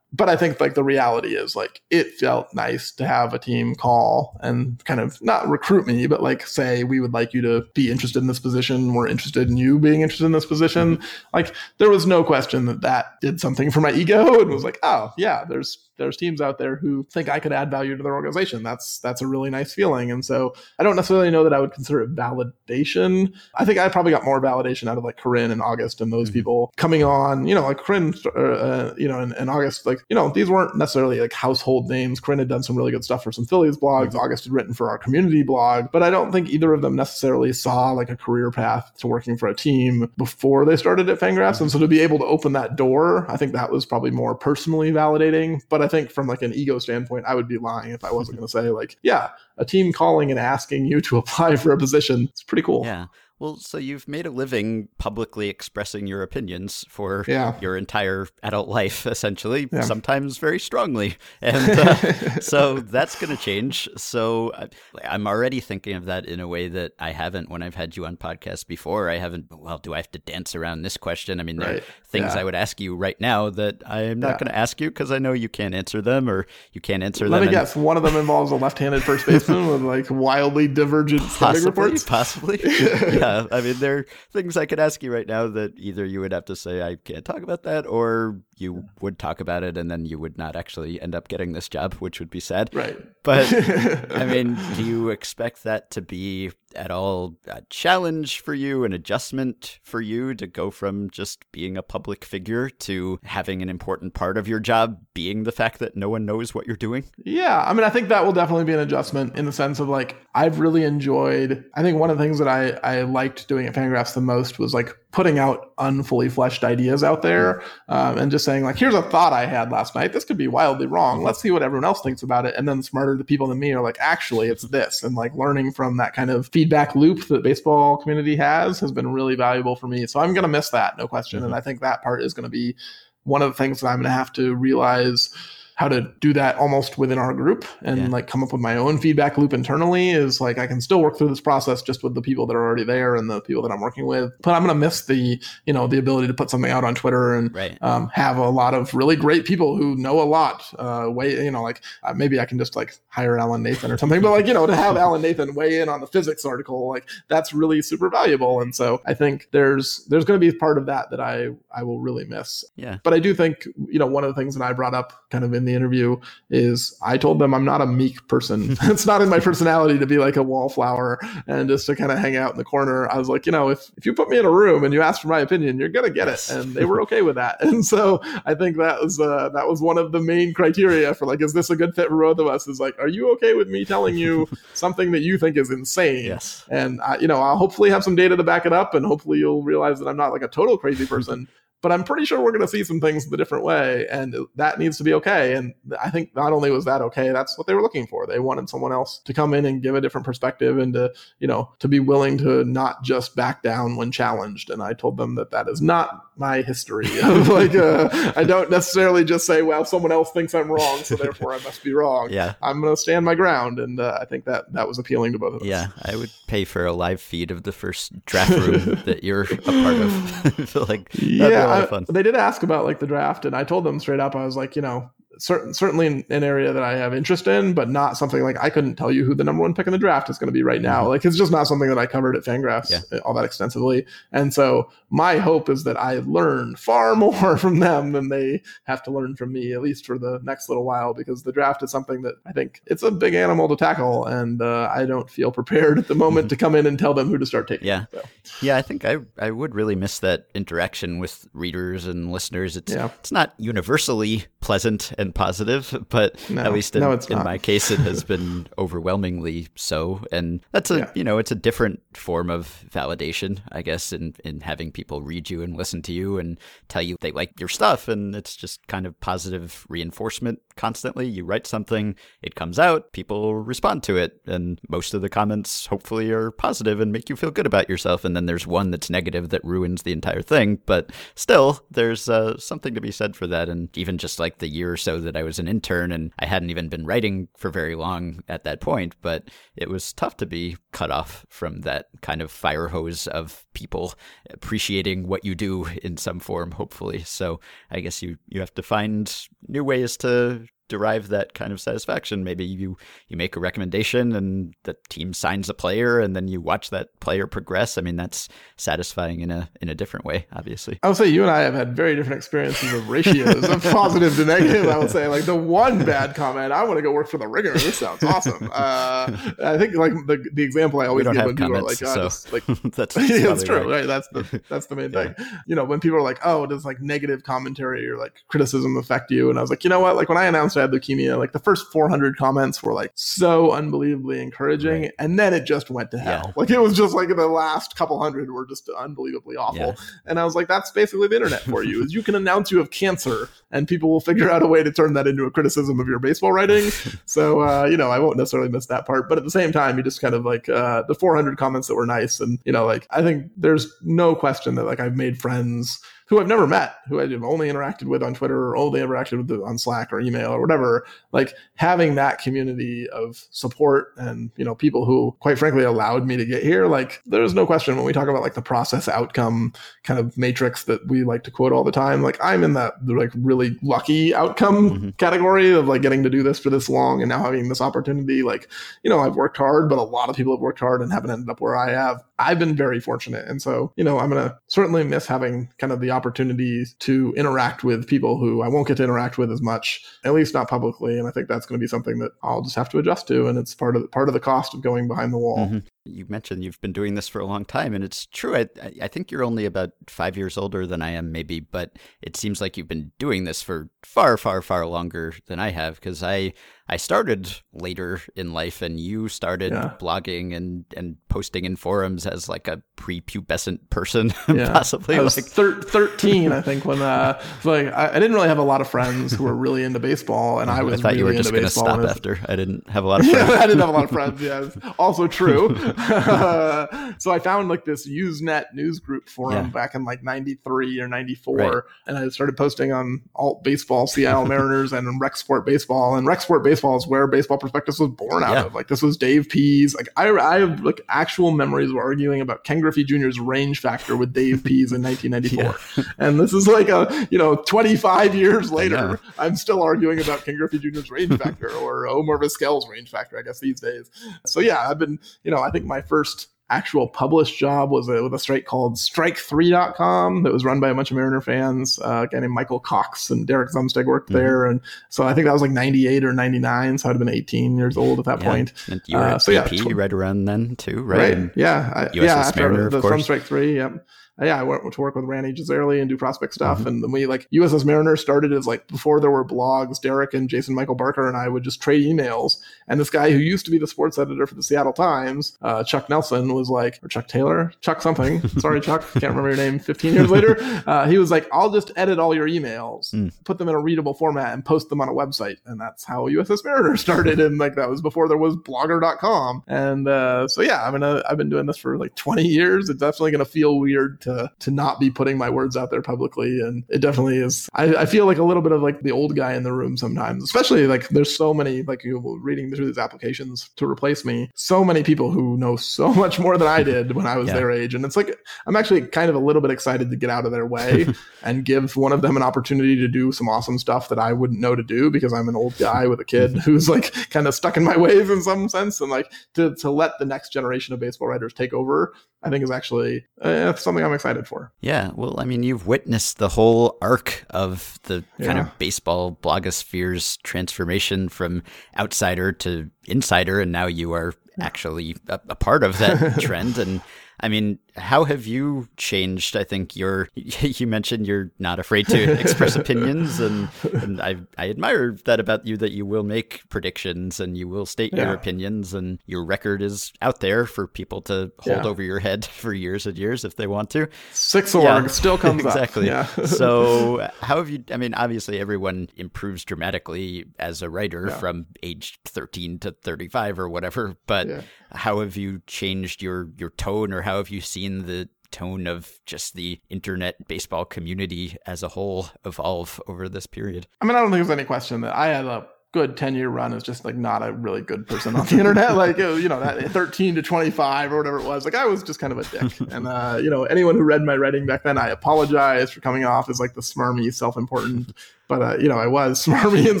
but I think like the reality is like it felt nice to have a team call and kind of not recruit me, but like say we would like you to be interested in this position. We're interested in you being interested in this position. Mm-hmm. Like there was no question that that did something for my ego and was like, oh yeah, there's there's teams out there who think I could add value to their organization. That's that's a really nice feeling. And so I don't necessarily know that I would consider it validation. I think I probably got more validation out of like Corinne and August and those mm-hmm. people coming on. You know, like Corinne, uh, uh you know, and, and, August, like you know, these weren't necessarily like household names. Corinne had done some really good stuff for some Phillies blogs. Mm-hmm. August had written for our community blog, but I don't think either of them necessarily saw like a career path to working for a team before they started at Fangraphs. Mm-hmm. And so to be able to open that door, I think that was probably more personally validating. But I think from like an ego standpoint, I would be lying if I wasn't going to say like, yeah, a team calling and asking you to apply for a position. It's pretty cool. Yeah. Well, so you've made a living publicly expressing your opinions for yeah. your entire adult life, essentially, yeah. sometimes very strongly. And uh, so that's going to change. So uh, I'm already thinking of that in a way that I haven't when I've had you on podcasts before. I haven't, well, do I have to dance around this question? I mean, there right. are things yeah. I would ask you right now that I'm not going to ask you because I know you can't answer them or you can't answer Let them. Let me guess. One of them involves a left handed first baseman with like wildly divergent possibly, reports? Possibly. yeah, I mean, there are things I could ask you right now that either you would have to say I can't talk about that, or you would talk about it and then you would not actually end up getting this job, which would be sad. Right. But I mean, do you expect that to be at all a challenge for you, an adjustment for you to go from just being a public figure to having an important part of your job being the fact that no one knows what you're doing? Yeah. I mean, I think that will definitely be an adjustment in the sense of like, I've really enjoyed, I think one of the things that I, I liked doing at Fangraphs the most was like putting out unfully fleshed ideas out there um, and just saying like here's a thought i had last night. This could be wildly wrong. Let's see what everyone else thinks about it. And then smarter the people than me are like actually it's this. And like learning from that kind of feedback loop that baseball community has has been really valuable for me. So i'm going to miss that no question. Mm-hmm. and i think that part is going to be one of the things that i'm going to have to realize how to do that almost within our group and yeah. like come up with my own feedback loop internally is like I can still work through this process just with the people that are already there and the people that I'm working with. But I'm gonna miss the you know the ability to put something out on Twitter and right. um, have a lot of really great people who know a lot. Uh, way you know like uh, maybe I can just like hire Alan Nathan or something, but like you know to have Alan Nathan weigh in on the physics article like that's really super valuable. And so I think there's there's going to be part of that that I I will really miss. Yeah. But I do think you know one of the things that I brought up kind of in the interview is I told them I'm not a meek person. it's not in my personality to be like a wallflower and just to kind of hang out in the corner. I was like, you know, if, if you put me in a room and you ask for my opinion, you're gonna get it. And they were okay with that. And so I think that was uh, that was one of the main criteria for like, is this a good fit for both of us? Is like, are you okay with me telling you something that you think is insane? Yes. And I, you know, I'll hopefully have some data to back it up, and hopefully you'll realize that I'm not like a total crazy person but I'm pretty sure we're going to see some things the different way, and that needs to be okay. And I think not only was that okay, that's what they were looking for. They wanted someone else to come in and give a different perspective, and to you know to be willing to not just back down when challenged. And I told them that that is not my history. like uh, I don't necessarily just say, well, someone else thinks I'm wrong, so therefore I must be wrong. Yeah, I'm going to stand my ground, and uh, I think that that was appealing to both of us. Yeah, I would pay for a live feed of the first draft room that you're a part of. like yeah I, they did ask about like the draft, and I told them straight up, I was like, you know, certain, certainly an area that I have interest in, but not something like I couldn't tell you who the number one pick in the draft is going to be right now. Mm-hmm. Like it's just not something that I covered at Fangraphs yeah. all that extensively. And so my hope is that I learn far more from them than they have to learn from me, at least for the next little while, because the draft is something that I think it's a big animal to tackle, and uh, I don't feel prepared at the moment to come in and tell them who to start taking. Yeah, so. yeah, I think I I would really miss that interaction with readers and listeners. It's yeah. it's not universally pleasant and positive, but no, at least in, no, in my case, it has been overwhelmingly so. And that's a yeah. you know it's a different form of validation, I guess, in in having people read you and listen to you and tell you they like your stuff, and it's just kind of positive reinforcement constantly. You write something, it comes out, people respond to it, and most of the comments hopefully are positive and make you feel good about yourself. And then there's one that's negative that ruins the entire thing, but still, there's uh, something to be said for that. And even just like the year or so that I was an intern, and I hadn't even been writing for very long at that point, but it was tough to be cut off from that kind of fire hose of people appreciating what you do in some form, hopefully. So I guess you you have to find new ways to derive that kind of satisfaction. Maybe you you make a recommendation and the team signs a player and then you watch that player progress. I mean, that's satisfying in a in a different way, obviously. I would say you and I have had very different experiences of ratios of positive to negative. I would say like the one bad comment, I want to go work for the ringer. This sounds awesome. Uh, I think like the, the example I always give when people comments, are like, oh, so like that's, yeah, that's true. Right. right. That's the that's the main yeah. thing. You know, when people are like, oh, does like negative commentary or like criticism affect you? And I was like, you know what? Like when I announced I had leukemia, like the first 400 comments were like so unbelievably encouraging, right. and then it just went to hell. Yeah. Like it was just like the last couple hundred were just unbelievably awful. Yeah. And I was like, that's basically the internet for you. Is you can announce you have cancer, and people will figure out a way to turn that into a criticism of your baseball writing. so uh, you know, I won't necessarily miss that part, but at the same time, you just kind of like uh, the 400 comments that were nice, and you know, like I think there's no question that like I've made friends who I've never met, who I've only interacted with on Twitter or only interacted with on Slack or email or whatever, like having that community of support and, you know, people who quite frankly allowed me to get here, like there's no question when we talk about like the process outcome kind of matrix that we like to quote all the time, like I'm in that like really lucky outcome mm-hmm. category of like getting to do this for this long and now having this opportunity. Like, you know, I've worked hard, but a lot of people have worked hard and haven't ended up where I have. I've been very fortunate. And so, you know, I'm going to certainly miss having kind of the opportunities to interact with people who I won't get to interact with as much, at least not publicly. And I think that's going to be something that I'll just have to adjust to. And it's part of the, part of the cost of going behind the wall. Mm-hmm. You mentioned you've been doing this for a long time, and it's true. I, I think you're only about five years older than I am, maybe, but it seems like you've been doing this for far, far, far longer than I have because I I started later in life, and you started yeah. blogging and, and posting in forums as like a prepubescent person, yeah. possibly. I was like thir- thirteen, I think, when uh, like I, I, didn't really have a lot of friends who were really into baseball, and I was. I thought really you were just going to stop after. I didn't have a lot of friends. yeah, I didn't have a lot of friends. Yeah, also true. so I found like this Usenet news group forum yeah. back in like '93 or '94, right. and I started posting on alt baseball, Seattle Mariners, and Rec Sport baseball, and Rec Sport baseball baseball is where baseball prospectus was born out yeah. of. Like this was Dave Pease. Like I, I have like actual memories of arguing about Ken Griffey Jr.'s range factor with Dave Pease in 1994. Yeah. And this is like a, you know, 25 years later, I'm still arguing about Ken Griffey Jr.'s range factor or Omar Vizquel's range factor, I guess these days. So yeah, I've been, you know, I think my first actual published job was a, with a strike called strike3.com that was run by a bunch of Mariner fans. Uh, a guy named Michael Cox and Derek Zumsteg worked mm-hmm. there. And so I think that was like 98 or 99. So I'd have been 18 years old at that yeah. point. And you were uh, so yeah, tw- right around then too, right? right. Yeah. I, yeah. Mariner, the, from Strike 3. Yep yeah, I went to work with Randy Gisarelli and do prospect stuff. Mm-hmm. And then we like USS Mariner started as like before there were blogs, Derek and Jason Michael Barker and I would just trade emails. And this guy who used to be the sports editor for the Seattle Times, uh, Chuck Nelson, was like, or Chuck Taylor, Chuck something. Sorry, Chuck, can't remember your name. 15 years later, uh, he was like, I'll just edit all your emails, mm. put them in a readable format, and post them on a website. And that's how USS Mariner started. and like that was before there was blogger.com. And uh, so yeah, I mean, I've been doing this for like 20 years. It's definitely going to feel weird to to not be putting my words out there publicly. And it definitely is. I, I feel like a little bit of like the old guy in the room sometimes, especially like there's so many like you know, reading through these applications to replace me. So many people who know so much more than I did when I was yeah. their age, and it's like I'm actually kind of a little bit excited to get out of their way and give one of them an opportunity to do some awesome stuff that I wouldn't know to do because I'm an old guy with a kid who's like kind of stuck in my ways in some sense, and like to to let the next generation of baseball writers take over I think is actually uh, something I'm excited for. Yeah, well, I mean, you've witnessed the whole arc of the kind yeah. of baseball blogosphere's transformation from outsider to insider, and now you are actually a, a part of that trend. And I mean, how have you changed? I think you're, you mentioned you're not afraid to express opinions, and, and I, I admire that about you that you will make predictions and you will state yeah. your opinions, and your record is out there for people to hold yeah. over your head for years and years if they want to. Six org yeah. still comes exactly. Yeah. so, how have you? I mean, obviously, everyone improves dramatically as a writer from age 13 to 35 or whatever, but how have you changed your your tone, or how have you seen the tone of just the internet baseball community as a whole evolve over this period. I mean, I don't think there's any question that I had a good 10 year run as just like not a really good person on the internet. like, was, you know, that 13 to 25 or whatever it was. Like, I was just kind of a dick. and, uh, you know, anyone who read my writing back then, I apologize for coming off as like the smarmy, self important but uh, you know, I was smarmy and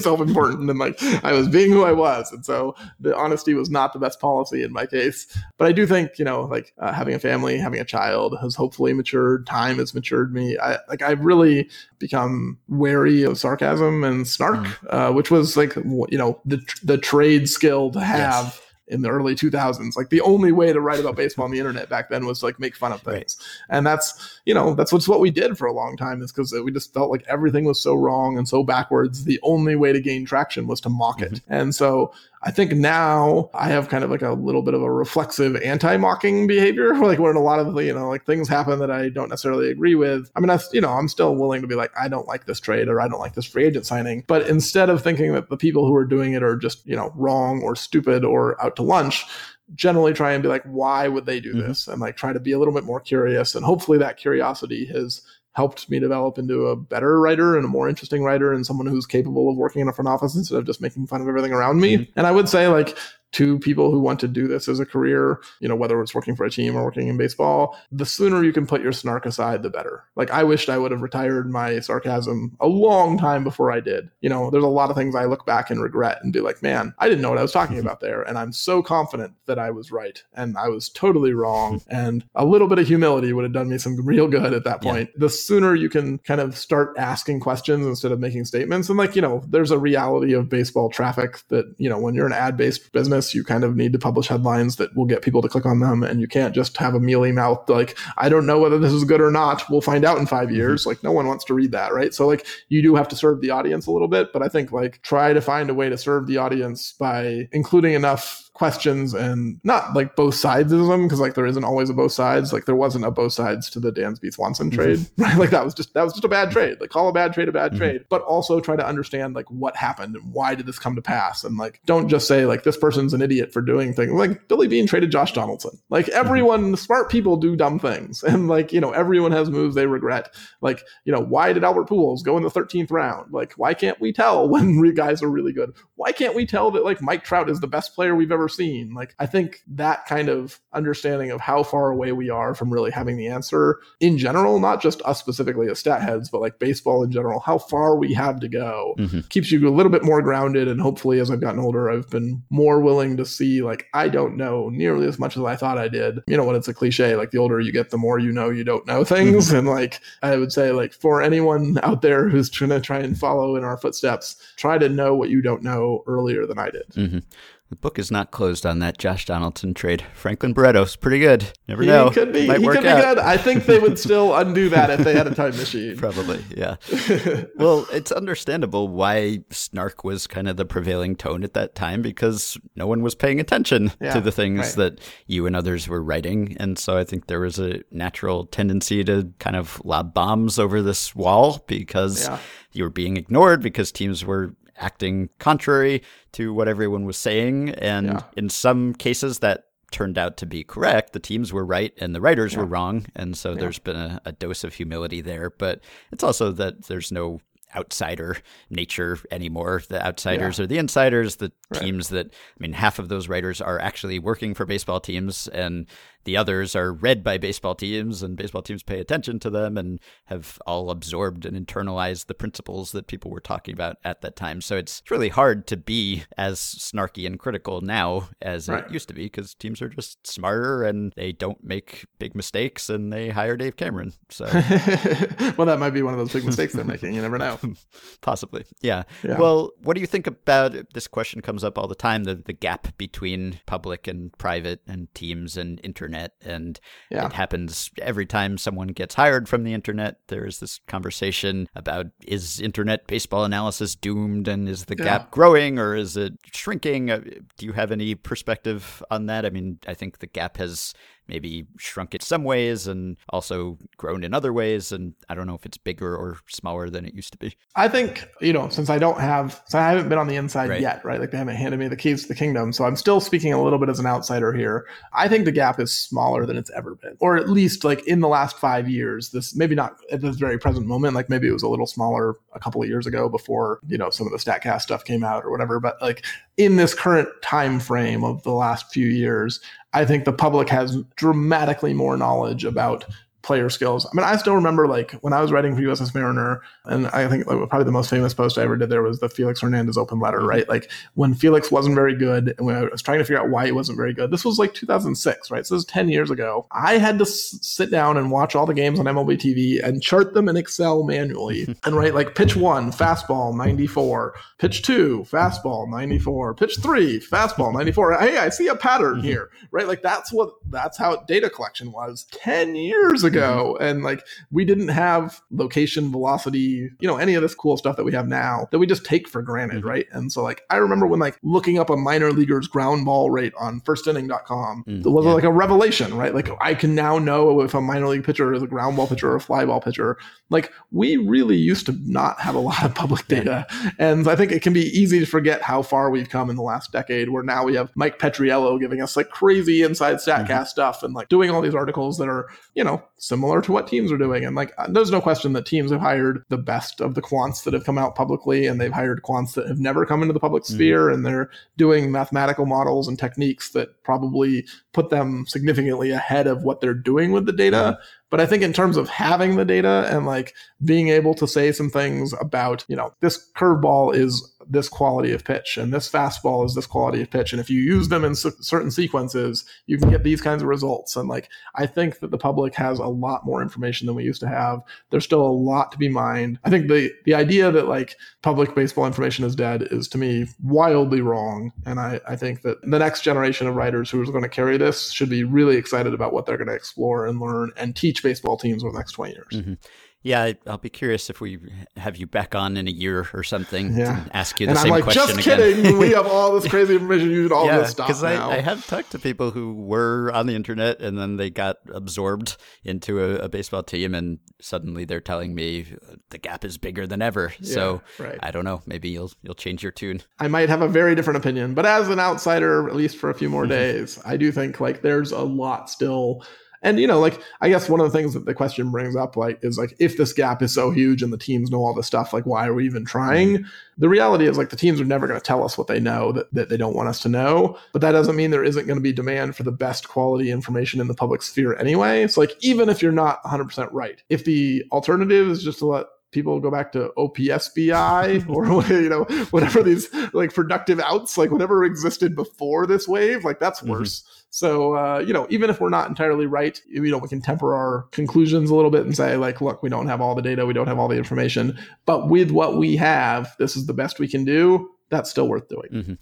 self-important, and like I was being who I was, and so the honesty was not the best policy in my case. But I do think, you know, like uh, having a family, having a child has hopefully matured. Time has matured me. I like I've really become wary of sarcasm and snark, mm. uh, which was like you know the the trade skill to have. Yes in the early 2000s. Like the only way to write about baseball on the internet back then was like make fun of things. Right. And that's, you know, that's what's what we did for a long time is because we just felt like everything was so wrong and so backwards. The only way to gain traction was to mock mm-hmm. it. And so I think now I have kind of like a little bit of a reflexive anti-mocking behavior, like when a lot of the, you know like things happen that I don't necessarily agree with. I mean, I, you know, I'm still willing to be like, I don't like this trade or I don't like this free agent signing. But instead of thinking that the people who are doing it are just you know wrong or stupid or out to lunch, generally try and be like, why would they do mm-hmm. this? And like try to be a little bit more curious. And hopefully that curiosity has helped me develop into a better writer and a more interesting writer and someone who's capable of working in a front office instead of just making fun of everything around me. Mm-hmm. And I would say like to people who want to do this as a career, you know, whether it's working for a team or working in baseball, the sooner you can put your snark aside, the better. Like I wished I would have retired my sarcasm a long time before I did. You know, there's a lot of things I look back and regret and be like, man, I didn't know what I was talking mm-hmm. about there. And I'm so confident that I was right and I was totally wrong. Mm-hmm. And a little bit of humility would have done me some real good at that point. Yeah. The sooner you can kind of start asking questions instead of making statements. And like, you know, there's a reality of baseball traffic that, you know, when you're an ad based business, you kind of need to publish headlines that will get people to click on them. And you can't just have a mealy mouth like, I don't know whether this is good or not. We'll find out in five mm-hmm. years. Mm-hmm. Like, no one wants to read that, right? So, like, you do have to serve the audience a little bit, but I think, like, try to find a way to serve the audience by including enough questions and not like both sides of them because like there isn't always a both sides like there wasn't a both sides to the dansby swanson mm-hmm. trade mm-hmm. right like that was just that was just a bad trade like call a bad trade a bad mm-hmm. trade but also try to understand like what happened and why did this come to pass and like don't just say like this person's an idiot for doing things like billy beane traded josh donaldson like mm-hmm. everyone mm-hmm. smart people do dumb things and like you know everyone has moves they regret like you know why did albert pujols go in the 13th round like why can't we tell when we guys are really good why can't we tell that like mike trout is the best player we've ever ever seen. Like, I think that kind of understanding of how far away we are from really having the answer in general, not just us specifically as stat heads, but like baseball in general, how far we have to go mm-hmm. keeps you a little bit more grounded. And hopefully, as I've gotten older, I've been more willing to see, like, I don't know nearly as much as I thought I did. You know, when it's a cliche, like, the older you get, the more you know you don't know things. Mm-hmm. And like, I would say, like, for anyone out there who's trying to try and follow in our footsteps, try to know what you don't know earlier than I did. Mm-hmm. The book is not closed on that Josh Donaldson trade. Franklin Barreto's pretty good. Never he know. Could be. Might he could be good. I think they would still undo that if they had a time machine. Probably, yeah. well, it's understandable why snark was kind of the prevailing tone at that time because no one was paying attention yeah, to the things right. that you and others were writing. And so I think there was a natural tendency to kind of lob bombs over this wall because yeah. you were being ignored because teams were acting contrary to what everyone was saying. And yeah. in some cases, that turned out to be correct. The teams were right and the writers yeah. were wrong. And so yeah. there's been a, a dose of humility there. But it's also that there's no outsider nature anymore. The outsiders yeah. are the insiders, the right. teams that, I mean, half of those writers are actually working for baseball teams, and the others are read by baseball teams, and baseball teams pay attention to them and have all absorbed and internalized the principles that people were talking about at that time. So it's really hard to be as snarky and critical now as right. it used to be because teams are just smarter and they don't make big mistakes and they hire Dave Cameron. So, well, that might be one of those big mistakes they're making. You never know. Possibly. Yeah. yeah. Well, what do you think about this question comes up all the time the, the gap between public and private and teams and internet. And yeah. it happens every time someone gets hired from the internet. There's this conversation about is internet baseball analysis doomed and is the yeah. gap growing or is it shrinking? Uh, do you have any perspective on that? I mean, I think the gap has maybe shrunk it some ways and also grown in other ways. And I don't know if it's bigger or smaller than it used to be. I think, you know, since I don't have, so I haven't been on the inside right. yet, right? Like they haven't handed me the keys to the kingdom. So I'm still speaking a little bit as an outsider here. I think the gap is smaller than it's ever been, or at least like in the last five years, this maybe not at this very present moment, like maybe it was a little smaller a couple of years ago before, you know, some of the StatCast stuff came out or whatever. But like in this current time frame of the last few years, I think the public has dramatically more knowledge about player skills. I mean, I still remember like when I was writing for USS Mariner, and I think like, probably the most famous post I ever did there was the Felix Hernandez open letter, right? Like when Felix wasn't very good, and when I was trying to figure out why he wasn't very good. This was like 2006, right? So this is 10 years ago. I had to s- sit down and watch all the games on MLB TV and chart them in Excel manually and write like pitch one, fastball 94, pitch two, fastball 94, pitch three, fastball 94. Hey, I see a pattern mm-hmm. here, right? Like that's what that's how data collection was 10 years ago ago mm-hmm. and like we didn't have location velocity you know any of this cool stuff that we have now that we just take for granted mm-hmm. right and so like i remember when like looking up a minor leaguer's ground ball rate on firstinning.com mm, was yeah. like a revelation right like i can now know if a minor league pitcher is a ground ball pitcher or a fly ball pitcher like we really used to not have a lot of public data and i think it can be easy to forget how far we've come in the last decade where now we have mike petriello giving us like crazy inside statcast mm-hmm. stuff and like doing all these articles that are you know similar to what teams are doing. And like, there's no question that teams have hired the best of the quants that have come out publicly, and they've hired quants that have never come into the public mm-hmm. sphere, mm-hmm. and they're doing mathematical models and techniques that probably put them significantly ahead of what they're doing with the data. But I think in terms of having the data and like being able to say some things about, you know, this curveball is this quality of pitch and this fastball is this quality of pitch. And if you use them in certain sequences you can get these kinds of results. And like i think that the public has a lot more information than we used to have. There's still a lot to be mined. I think the the idea that like public baseball information is dead is to me wildly wrong. And i i think that the next generation of writers who are going to carry this should be really excited about what they're going to explore and learn and teach baseball teams over the next 20 years mm-hmm. Yeah, I'll be curious if we have you back on in a year or something yeah. to ask you the and same I'm like, question just again. kidding. we have all this crazy information. You all yeah, this stuff because I, I, have talked to people who were on the internet and then they got absorbed into a, a baseball team, and suddenly they're telling me the gap is bigger than ever. Yeah, so right. I don't know. Maybe you'll you'll change your tune. I might have a very different opinion, but as an outsider, at least for a few more days, I do think like there's a lot still and you know, like I guess one of the things that the question brings up, like, is like if this gap is so huge and the teams know all this stuff, like why are we even trying? The reality is like the teams are never going to tell us what they know that, that they don't want us to know. But that doesn't mean there isn't going to be demand for the best quality information in the public sphere anyway. So like even if you're not 100% right, if the alternative is just to let people go back to OPSBI or you know whatever these like productive outs like whatever existed before this wave like that's mm-hmm. worse. Mm-hmm. So uh, you know even if we're not entirely right, you know we can temper our conclusions a little bit and say like look we don't have all the data, we don't have all the information, but with what we have, this is the best we can do. That's still worth doing. Mm-hmm.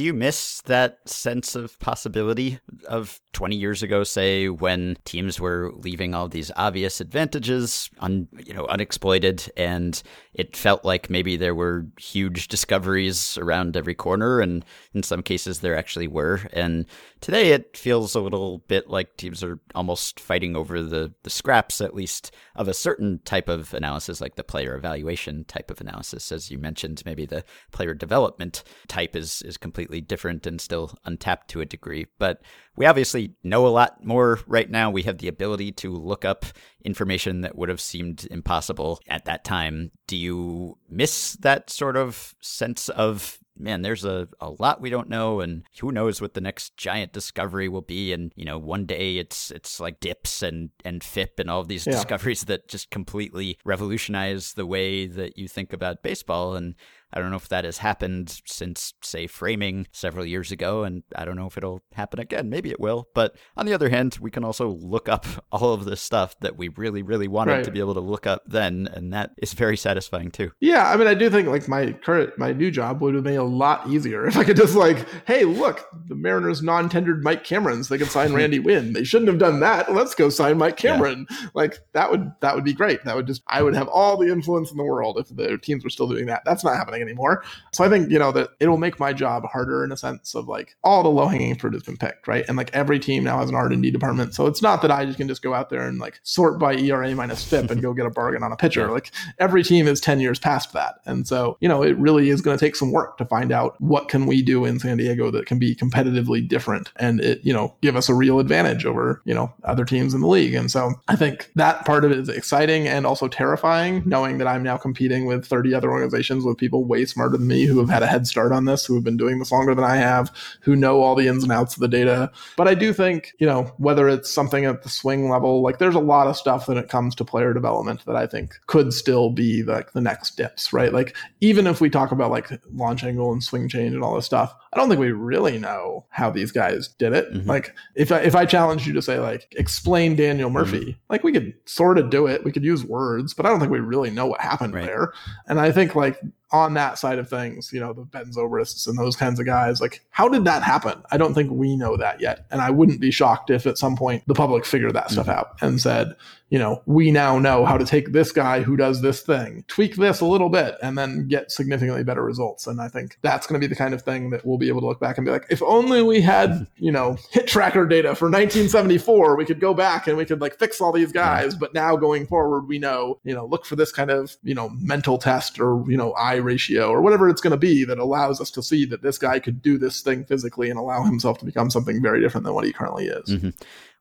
Do you miss that sense of possibility of 20 years ago, say, when teams were leaving all these obvious advantages un, you know, unexploited and it felt like maybe there were huge discoveries around every corner and in some cases there actually were. And today it feels a little bit like teams are almost fighting over the, the scraps, at least of a certain type of analysis, like the player evaluation type of analysis. As you mentioned, maybe the player development type is, is completely completely different and still untapped to a degree. But we obviously know a lot more right now. We have the ability to look up information that would have seemed impossible at that time. Do you miss that sort of sense of man, there's a, a lot we don't know, and who knows what the next giant discovery will be. And you know, one day it's it's like dips and and FIP and all these yeah. discoveries that just completely revolutionize the way that you think about baseball. And I don't know if that has happened since, say, framing several years ago, and I don't know if it'll happen again. Maybe it will. But on the other hand, we can also look up all of this stuff that we really, really wanted right. to be able to look up then, and that is very satisfying too. Yeah, I mean, I do think like my current, my new job would have been a lot easier if I could just like, hey, look, the Mariners non-tendered Mike Camerons. They could sign Randy Winn. They shouldn't have done that. Let's go sign Mike Cameron. Yeah. Like that would that would be great. That would just I would have all the influence in the world if the teams were still doing that. That's not happening anymore. So I think, you know, that it'll make my job harder in a sense of like all the low hanging fruit has been picked, right? And like every team now has an R&D department. So it's not that I just can just go out there and like sort by ERA minus FIP and go get a bargain on a pitcher. Like every team is 10 years past that. And so, you know, it really is going to take some work to find out what can we do in San Diego that can be competitively different and it, you know, give us a real advantage over, you know, other teams in the league. And so I think that part of it is exciting and also terrifying knowing that I'm now competing with 30 other organizations with people way smarter than me who have had a head start on this, who have been doing this longer than I have, who know all the ins and outs of the data. But I do think, you know, whether it's something at the swing level, like there's a lot of stuff when it comes to player development that I think could still be like the next dips, right? Like even if we talk about like launch angle and swing change and all this stuff, I don't think we really know how these guys did it. Mm-hmm. Like if I, if I challenged you to say like explain Daniel Murphy, mm-hmm. like we could sort of do it. We could use words, but I don't think we really know what happened right. there. And I think like on that side of things, you know, the Ben Zobrists and those kinds of guys, like how did that happen? I don't think we know that yet. And I wouldn't be shocked if at some point the public figured that stuff mm-hmm. out and said, you know, we now know how to take this guy who does this thing, tweak this a little bit, and then get significantly better results. And I think that's going to be the kind of thing that we'll be able to look back and be like, if only we had, you know, hit tracker data for 1974, we could go back and we could like fix all these guys. But now going forward, we know, you know, look for this kind of, you know, mental test or, you know, eye ratio or whatever it's going to be that allows us to see that this guy could do this thing physically and allow himself to become something very different than what he currently is. Mm-hmm.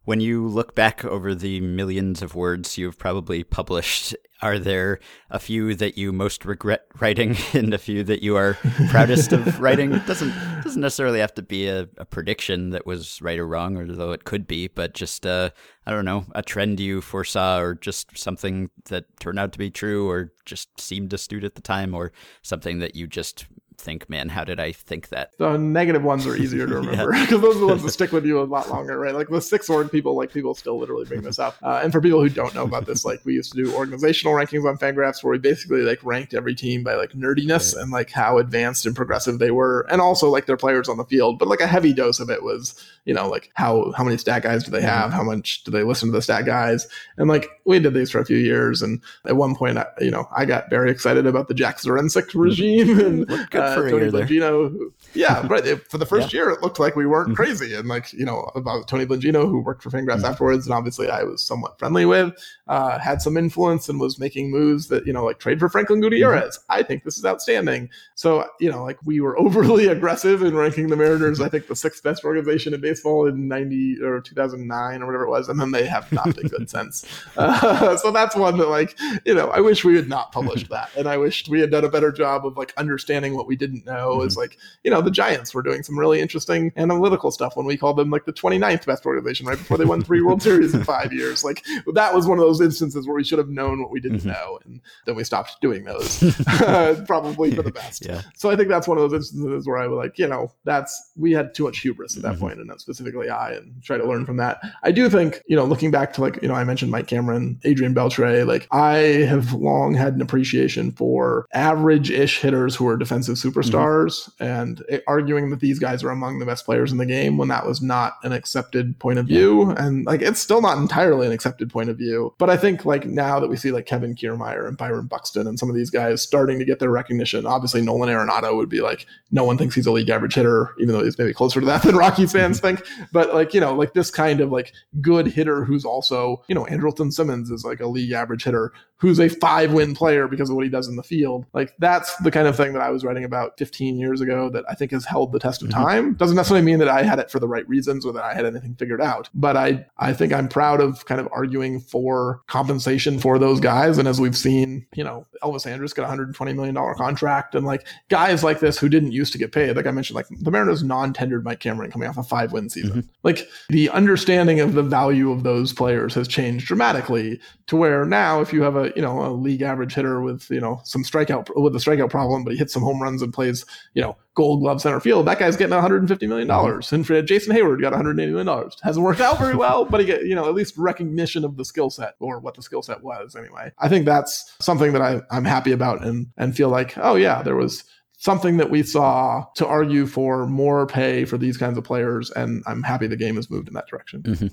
When you look back over the millions of words you've probably published, are there a few that you most regret writing and a few that you are proudest of writing? It doesn't doesn't necessarily have to be a, a prediction that was right or wrong, although it could be, but just uh, I don't know, a trend you foresaw or just something that turned out to be true or just seemed astute at the time or something that you just think, man, how did I think that? The negative ones are easier to remember because yeah. those are the ones that stick with you a lot longer, right? Like the six org people, like people still literally bring this up. Uh, and for people who don't know about this, like we used to do organizational rankings on Fangraphs where we basically like ranked every team by like nerdiness right. and like how advanced and progressive they were, and also like their players on the field. But like a heavy dose of it was, you know, like how how many stat guys do they have? How much do they listen to the stat guys? And like we did these for a few years, and at one point, I, you know, I got very excited about the Jack Zduriencik regime and. Uh, uh, Tony Blengino. Who, yeah, right. For the first yeah. year, it looked like we weren't mm-hmm. crazy, and like you know about Tony Blengino, who worked for Fangraphs mm-hmm. afterwards, and obviously I was somewhat friendly with, uh, had some influence and was making moves that you know like trade for Franklin Gutierrez. Mm-hmm. I think this is outstanding. So you know like we were overly aggressive in ranking the Mariners. I think the sixth best organization in baseball in ninety or two thousand nine or whatever it was, and then they have not been good since. Uh, so that's one that like you know I wish we had not published that, and I wished we had done a better job of like understanding what we didn't know mm-hmm. is like, you know, the Giants were doing some really interesting analytical stuff when we called them like the 29th best organization right before they won three World Series in five years. Like that was one of those instances where we should have known what we didn't mm-hmm. know. And then we stopped doing those, probably for the best. Yeah. So I think that's one of those instances where I was like, you know, that's, we had too much hubris at that mm-hmm. point, and not specifically I, and try to learn from that. I do think, you know, looking back to like, you know, I mentioned Mike Cameron, Adrian Beltre, like I have long had an appreciation for average ish hitters who are defensive superstars. Mm-hmm and arguing that these guys are among the best players in the game when that was not an accepted point of view. And like it's still not entirely an accepted point of view. But I think like now that we see like Kevin Kiermaier and Byron Buxton and some of these guys starting to get their recognition, obviously Nolan Arenado would be like, no one thinks he's a league average hitter, even though he's maybe closer to that than Rockies fans think. But like, you know, like this kind of like good hitter who's also, you know, Andrelton Simmons is like a league average hitter who's a five win player because of what he does in the field. Like that's the kind of thing that I was writing about about 15 years ago that I think has held the test of mm-hmm. time. Doesn't necessarily mean that I had it for the right reasons or that I had anything figured out, but I I think I'm proud of kind of arguing for compensation for those guys. And as we've seen, you know, Elvis Andrus got a 120 million dollar contract, and like guys like this who didn't used to get paid, like I mentioned, like the Mariners non-tendered Mike Cameron coming off a five win season. Mm-hmm. Like the understanding of the value of those players has changed dramatically to where now if you have a you know a league average hitter with you know some strikeout with a strikeout problem, but he hits some home runs and plays you know Gold Glove center field, that guy's getting 150 million dollars. Mm-hmm. And Jason Heyward got 180 million dollars. Hasn't worked out very well, but he get you know at least recognition of the skill set or what the skill set was anyway. I think that's something that I, I'm happy about and and feel like oh yeah there was something that we saw to argue for more pay for these kinds of players. And I'm happy the game has moved in that direction. Mm-hmm.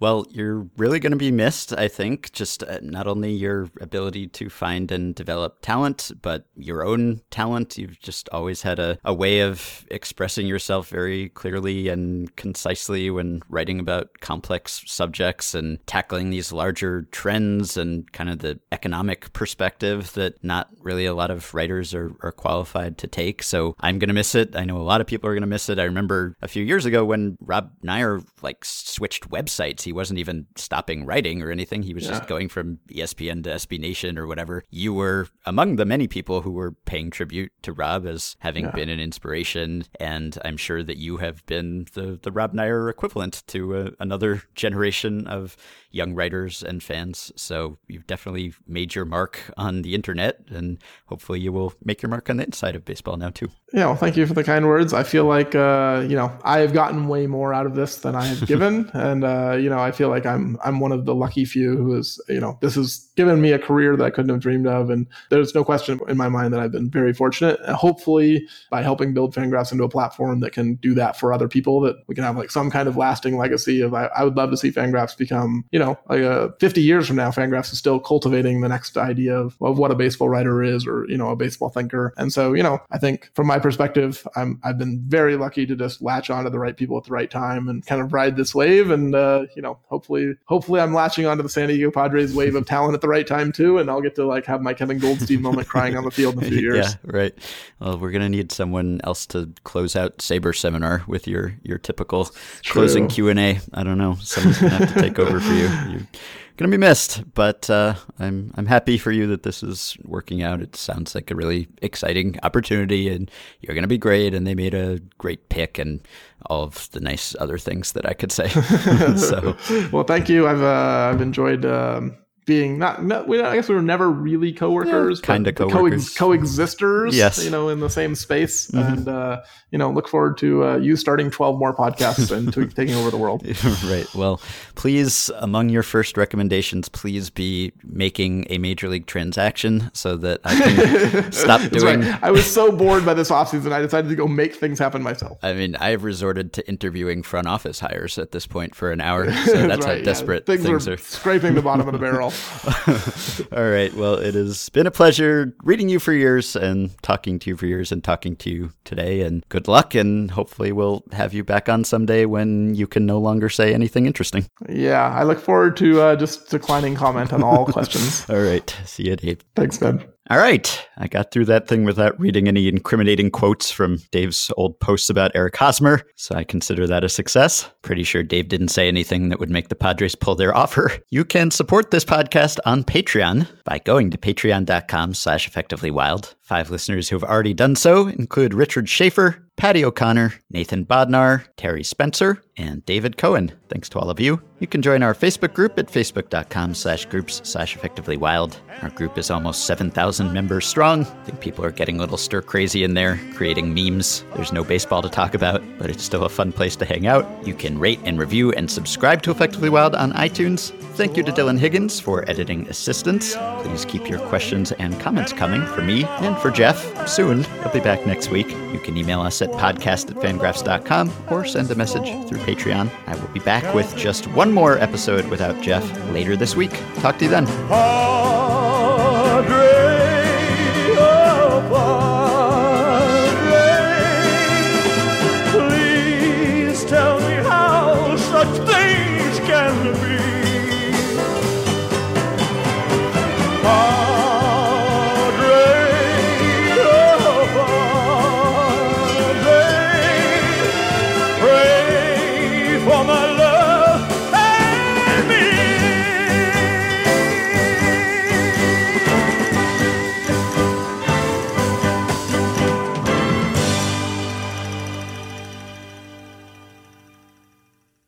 Well, you're really going to be missed, I think. Just uh, not only your ability to find and develop talent, but your own talent. You've just always had a, a way of expressing yourself very clearly and concisely when writing about complex subjects and tackling these larger trends and kind of the economic perspective that not really a lot of writers are, are qualified to take. So I'm going to miss it. I know a lot of people are going to miss it. I remember a few years ago when Rob Neyer like switched websites he wasn't even stopping writing or anything. He was yeah. just going from ESPN to SB Nation or whatever. You were among the many people who were paying tribute to Rob as having yeah. been an inspiration, and I'm sure that you have been the the Rob Neyer equivalent to uh, another generation of young writers and fans. So you've definitely made your mark on the internet, and hopefully you will make your mark on the inside of baseball now too. Yeah, well, thank you for the kind words. I feel like uh, you know I have gotten way more out of this than I have given, and uh, you know I feel like I'm I'm one of the lucky few who is you know this has given me a career that I couldn't have dreamed of, and there's no question in my mind that I've been very fortunate. hopefully, by helping build Fangraphs into a platform that can do that for other people, that we can have like some kind of lasting legacy of I, I would love to see Fangraphs become you know like uh, 50 years from now, Fangraphs is still cultivating the next idea of, of what a baseball writer is or you know a baseball thinker, and so you know I think from my perspective, I'm I've been very lucky to just latch on to the right people at the right time and kind of ride this wave, and uh, you know hopefully hopefully I'm latching onto the San Diego Padres wave of talent at the right time too, and I'll get to like have my Kevin Goldstein moment crying on the field in a few years. Yeah, right. Well, we're gonna need someone else to close out Saberseminar with your your typical closing Q and A. I don't know. Someone's gonna have to take over for you. You gonna be missed, but uh, I'm I'm happy for you that this is working out. It sounds like a really exciting opportunity, and you're gonna be great. And they made a great pick, and all of the nice other things that I could say. so, well, thank you. I've uh, I've enjoyed. Um being not, not we, I guess we were never really coworkers, yeah, kind of coworkers, co- coexisters. Yes, you know, in the same space, mm-hmm. and uh, you know, look forward to uh, you starting twelve more podcasts and to, taking over the world. right. Well, please, among your first recommendations, please be making a major league transaction so that I can stop doing. Right. I was so bored by this offseason, I decided to go make things happen myself. I mean, I have resorted to interviewing front office hires at this point for an hour, so that's, that's right, how desperate yeah. things, things are, are scraping the bottom of the barrel. All right. Well, it has been a pleasure reading you for years and talking to you for years and talking to you today. And good luck. And hopefully, we'll have you back on someday when you can no longer say anything interesting. Yeah. I look forward to uh, just declining comment on all questions. all right. See you, Dave. Thanks, Ben. All right. I got through that thing without reading any incriminating quotes from Dave's old posts about Eric Hosmer, so I consider that a success. Pretty sure Dave didn't say anything that would make the Padres pull their offer. You can support this podcast on Patreon by going to patreon.com slash effectivelywild. Five listeners who have already done so include Richard Schaefer, Patty O'Connor, Nathan Bodnar, Terry Spencer, and David Cohen. Thanks to all of you. You can join our Facebook group at facebook.com slash groups slash effectively wild. Our group is almost 7,000 members strong. I think people are getting a little stir crazy in there, creating memes. There's no baseball to talk about, but it's still a fun place to hang out. You can rate and review and subscribe to Effectively Wild on iTunes. Thank you to Dylan Higgins for editing assistance. Please keep your questions and comments coming for me and for Jeff. Soon, I'll be back next week. You can email us at podcast at fangraphs.com or send a message through Patreon. I will be back back with just one more episode without Jeff later this week. Talk to you then. Padre.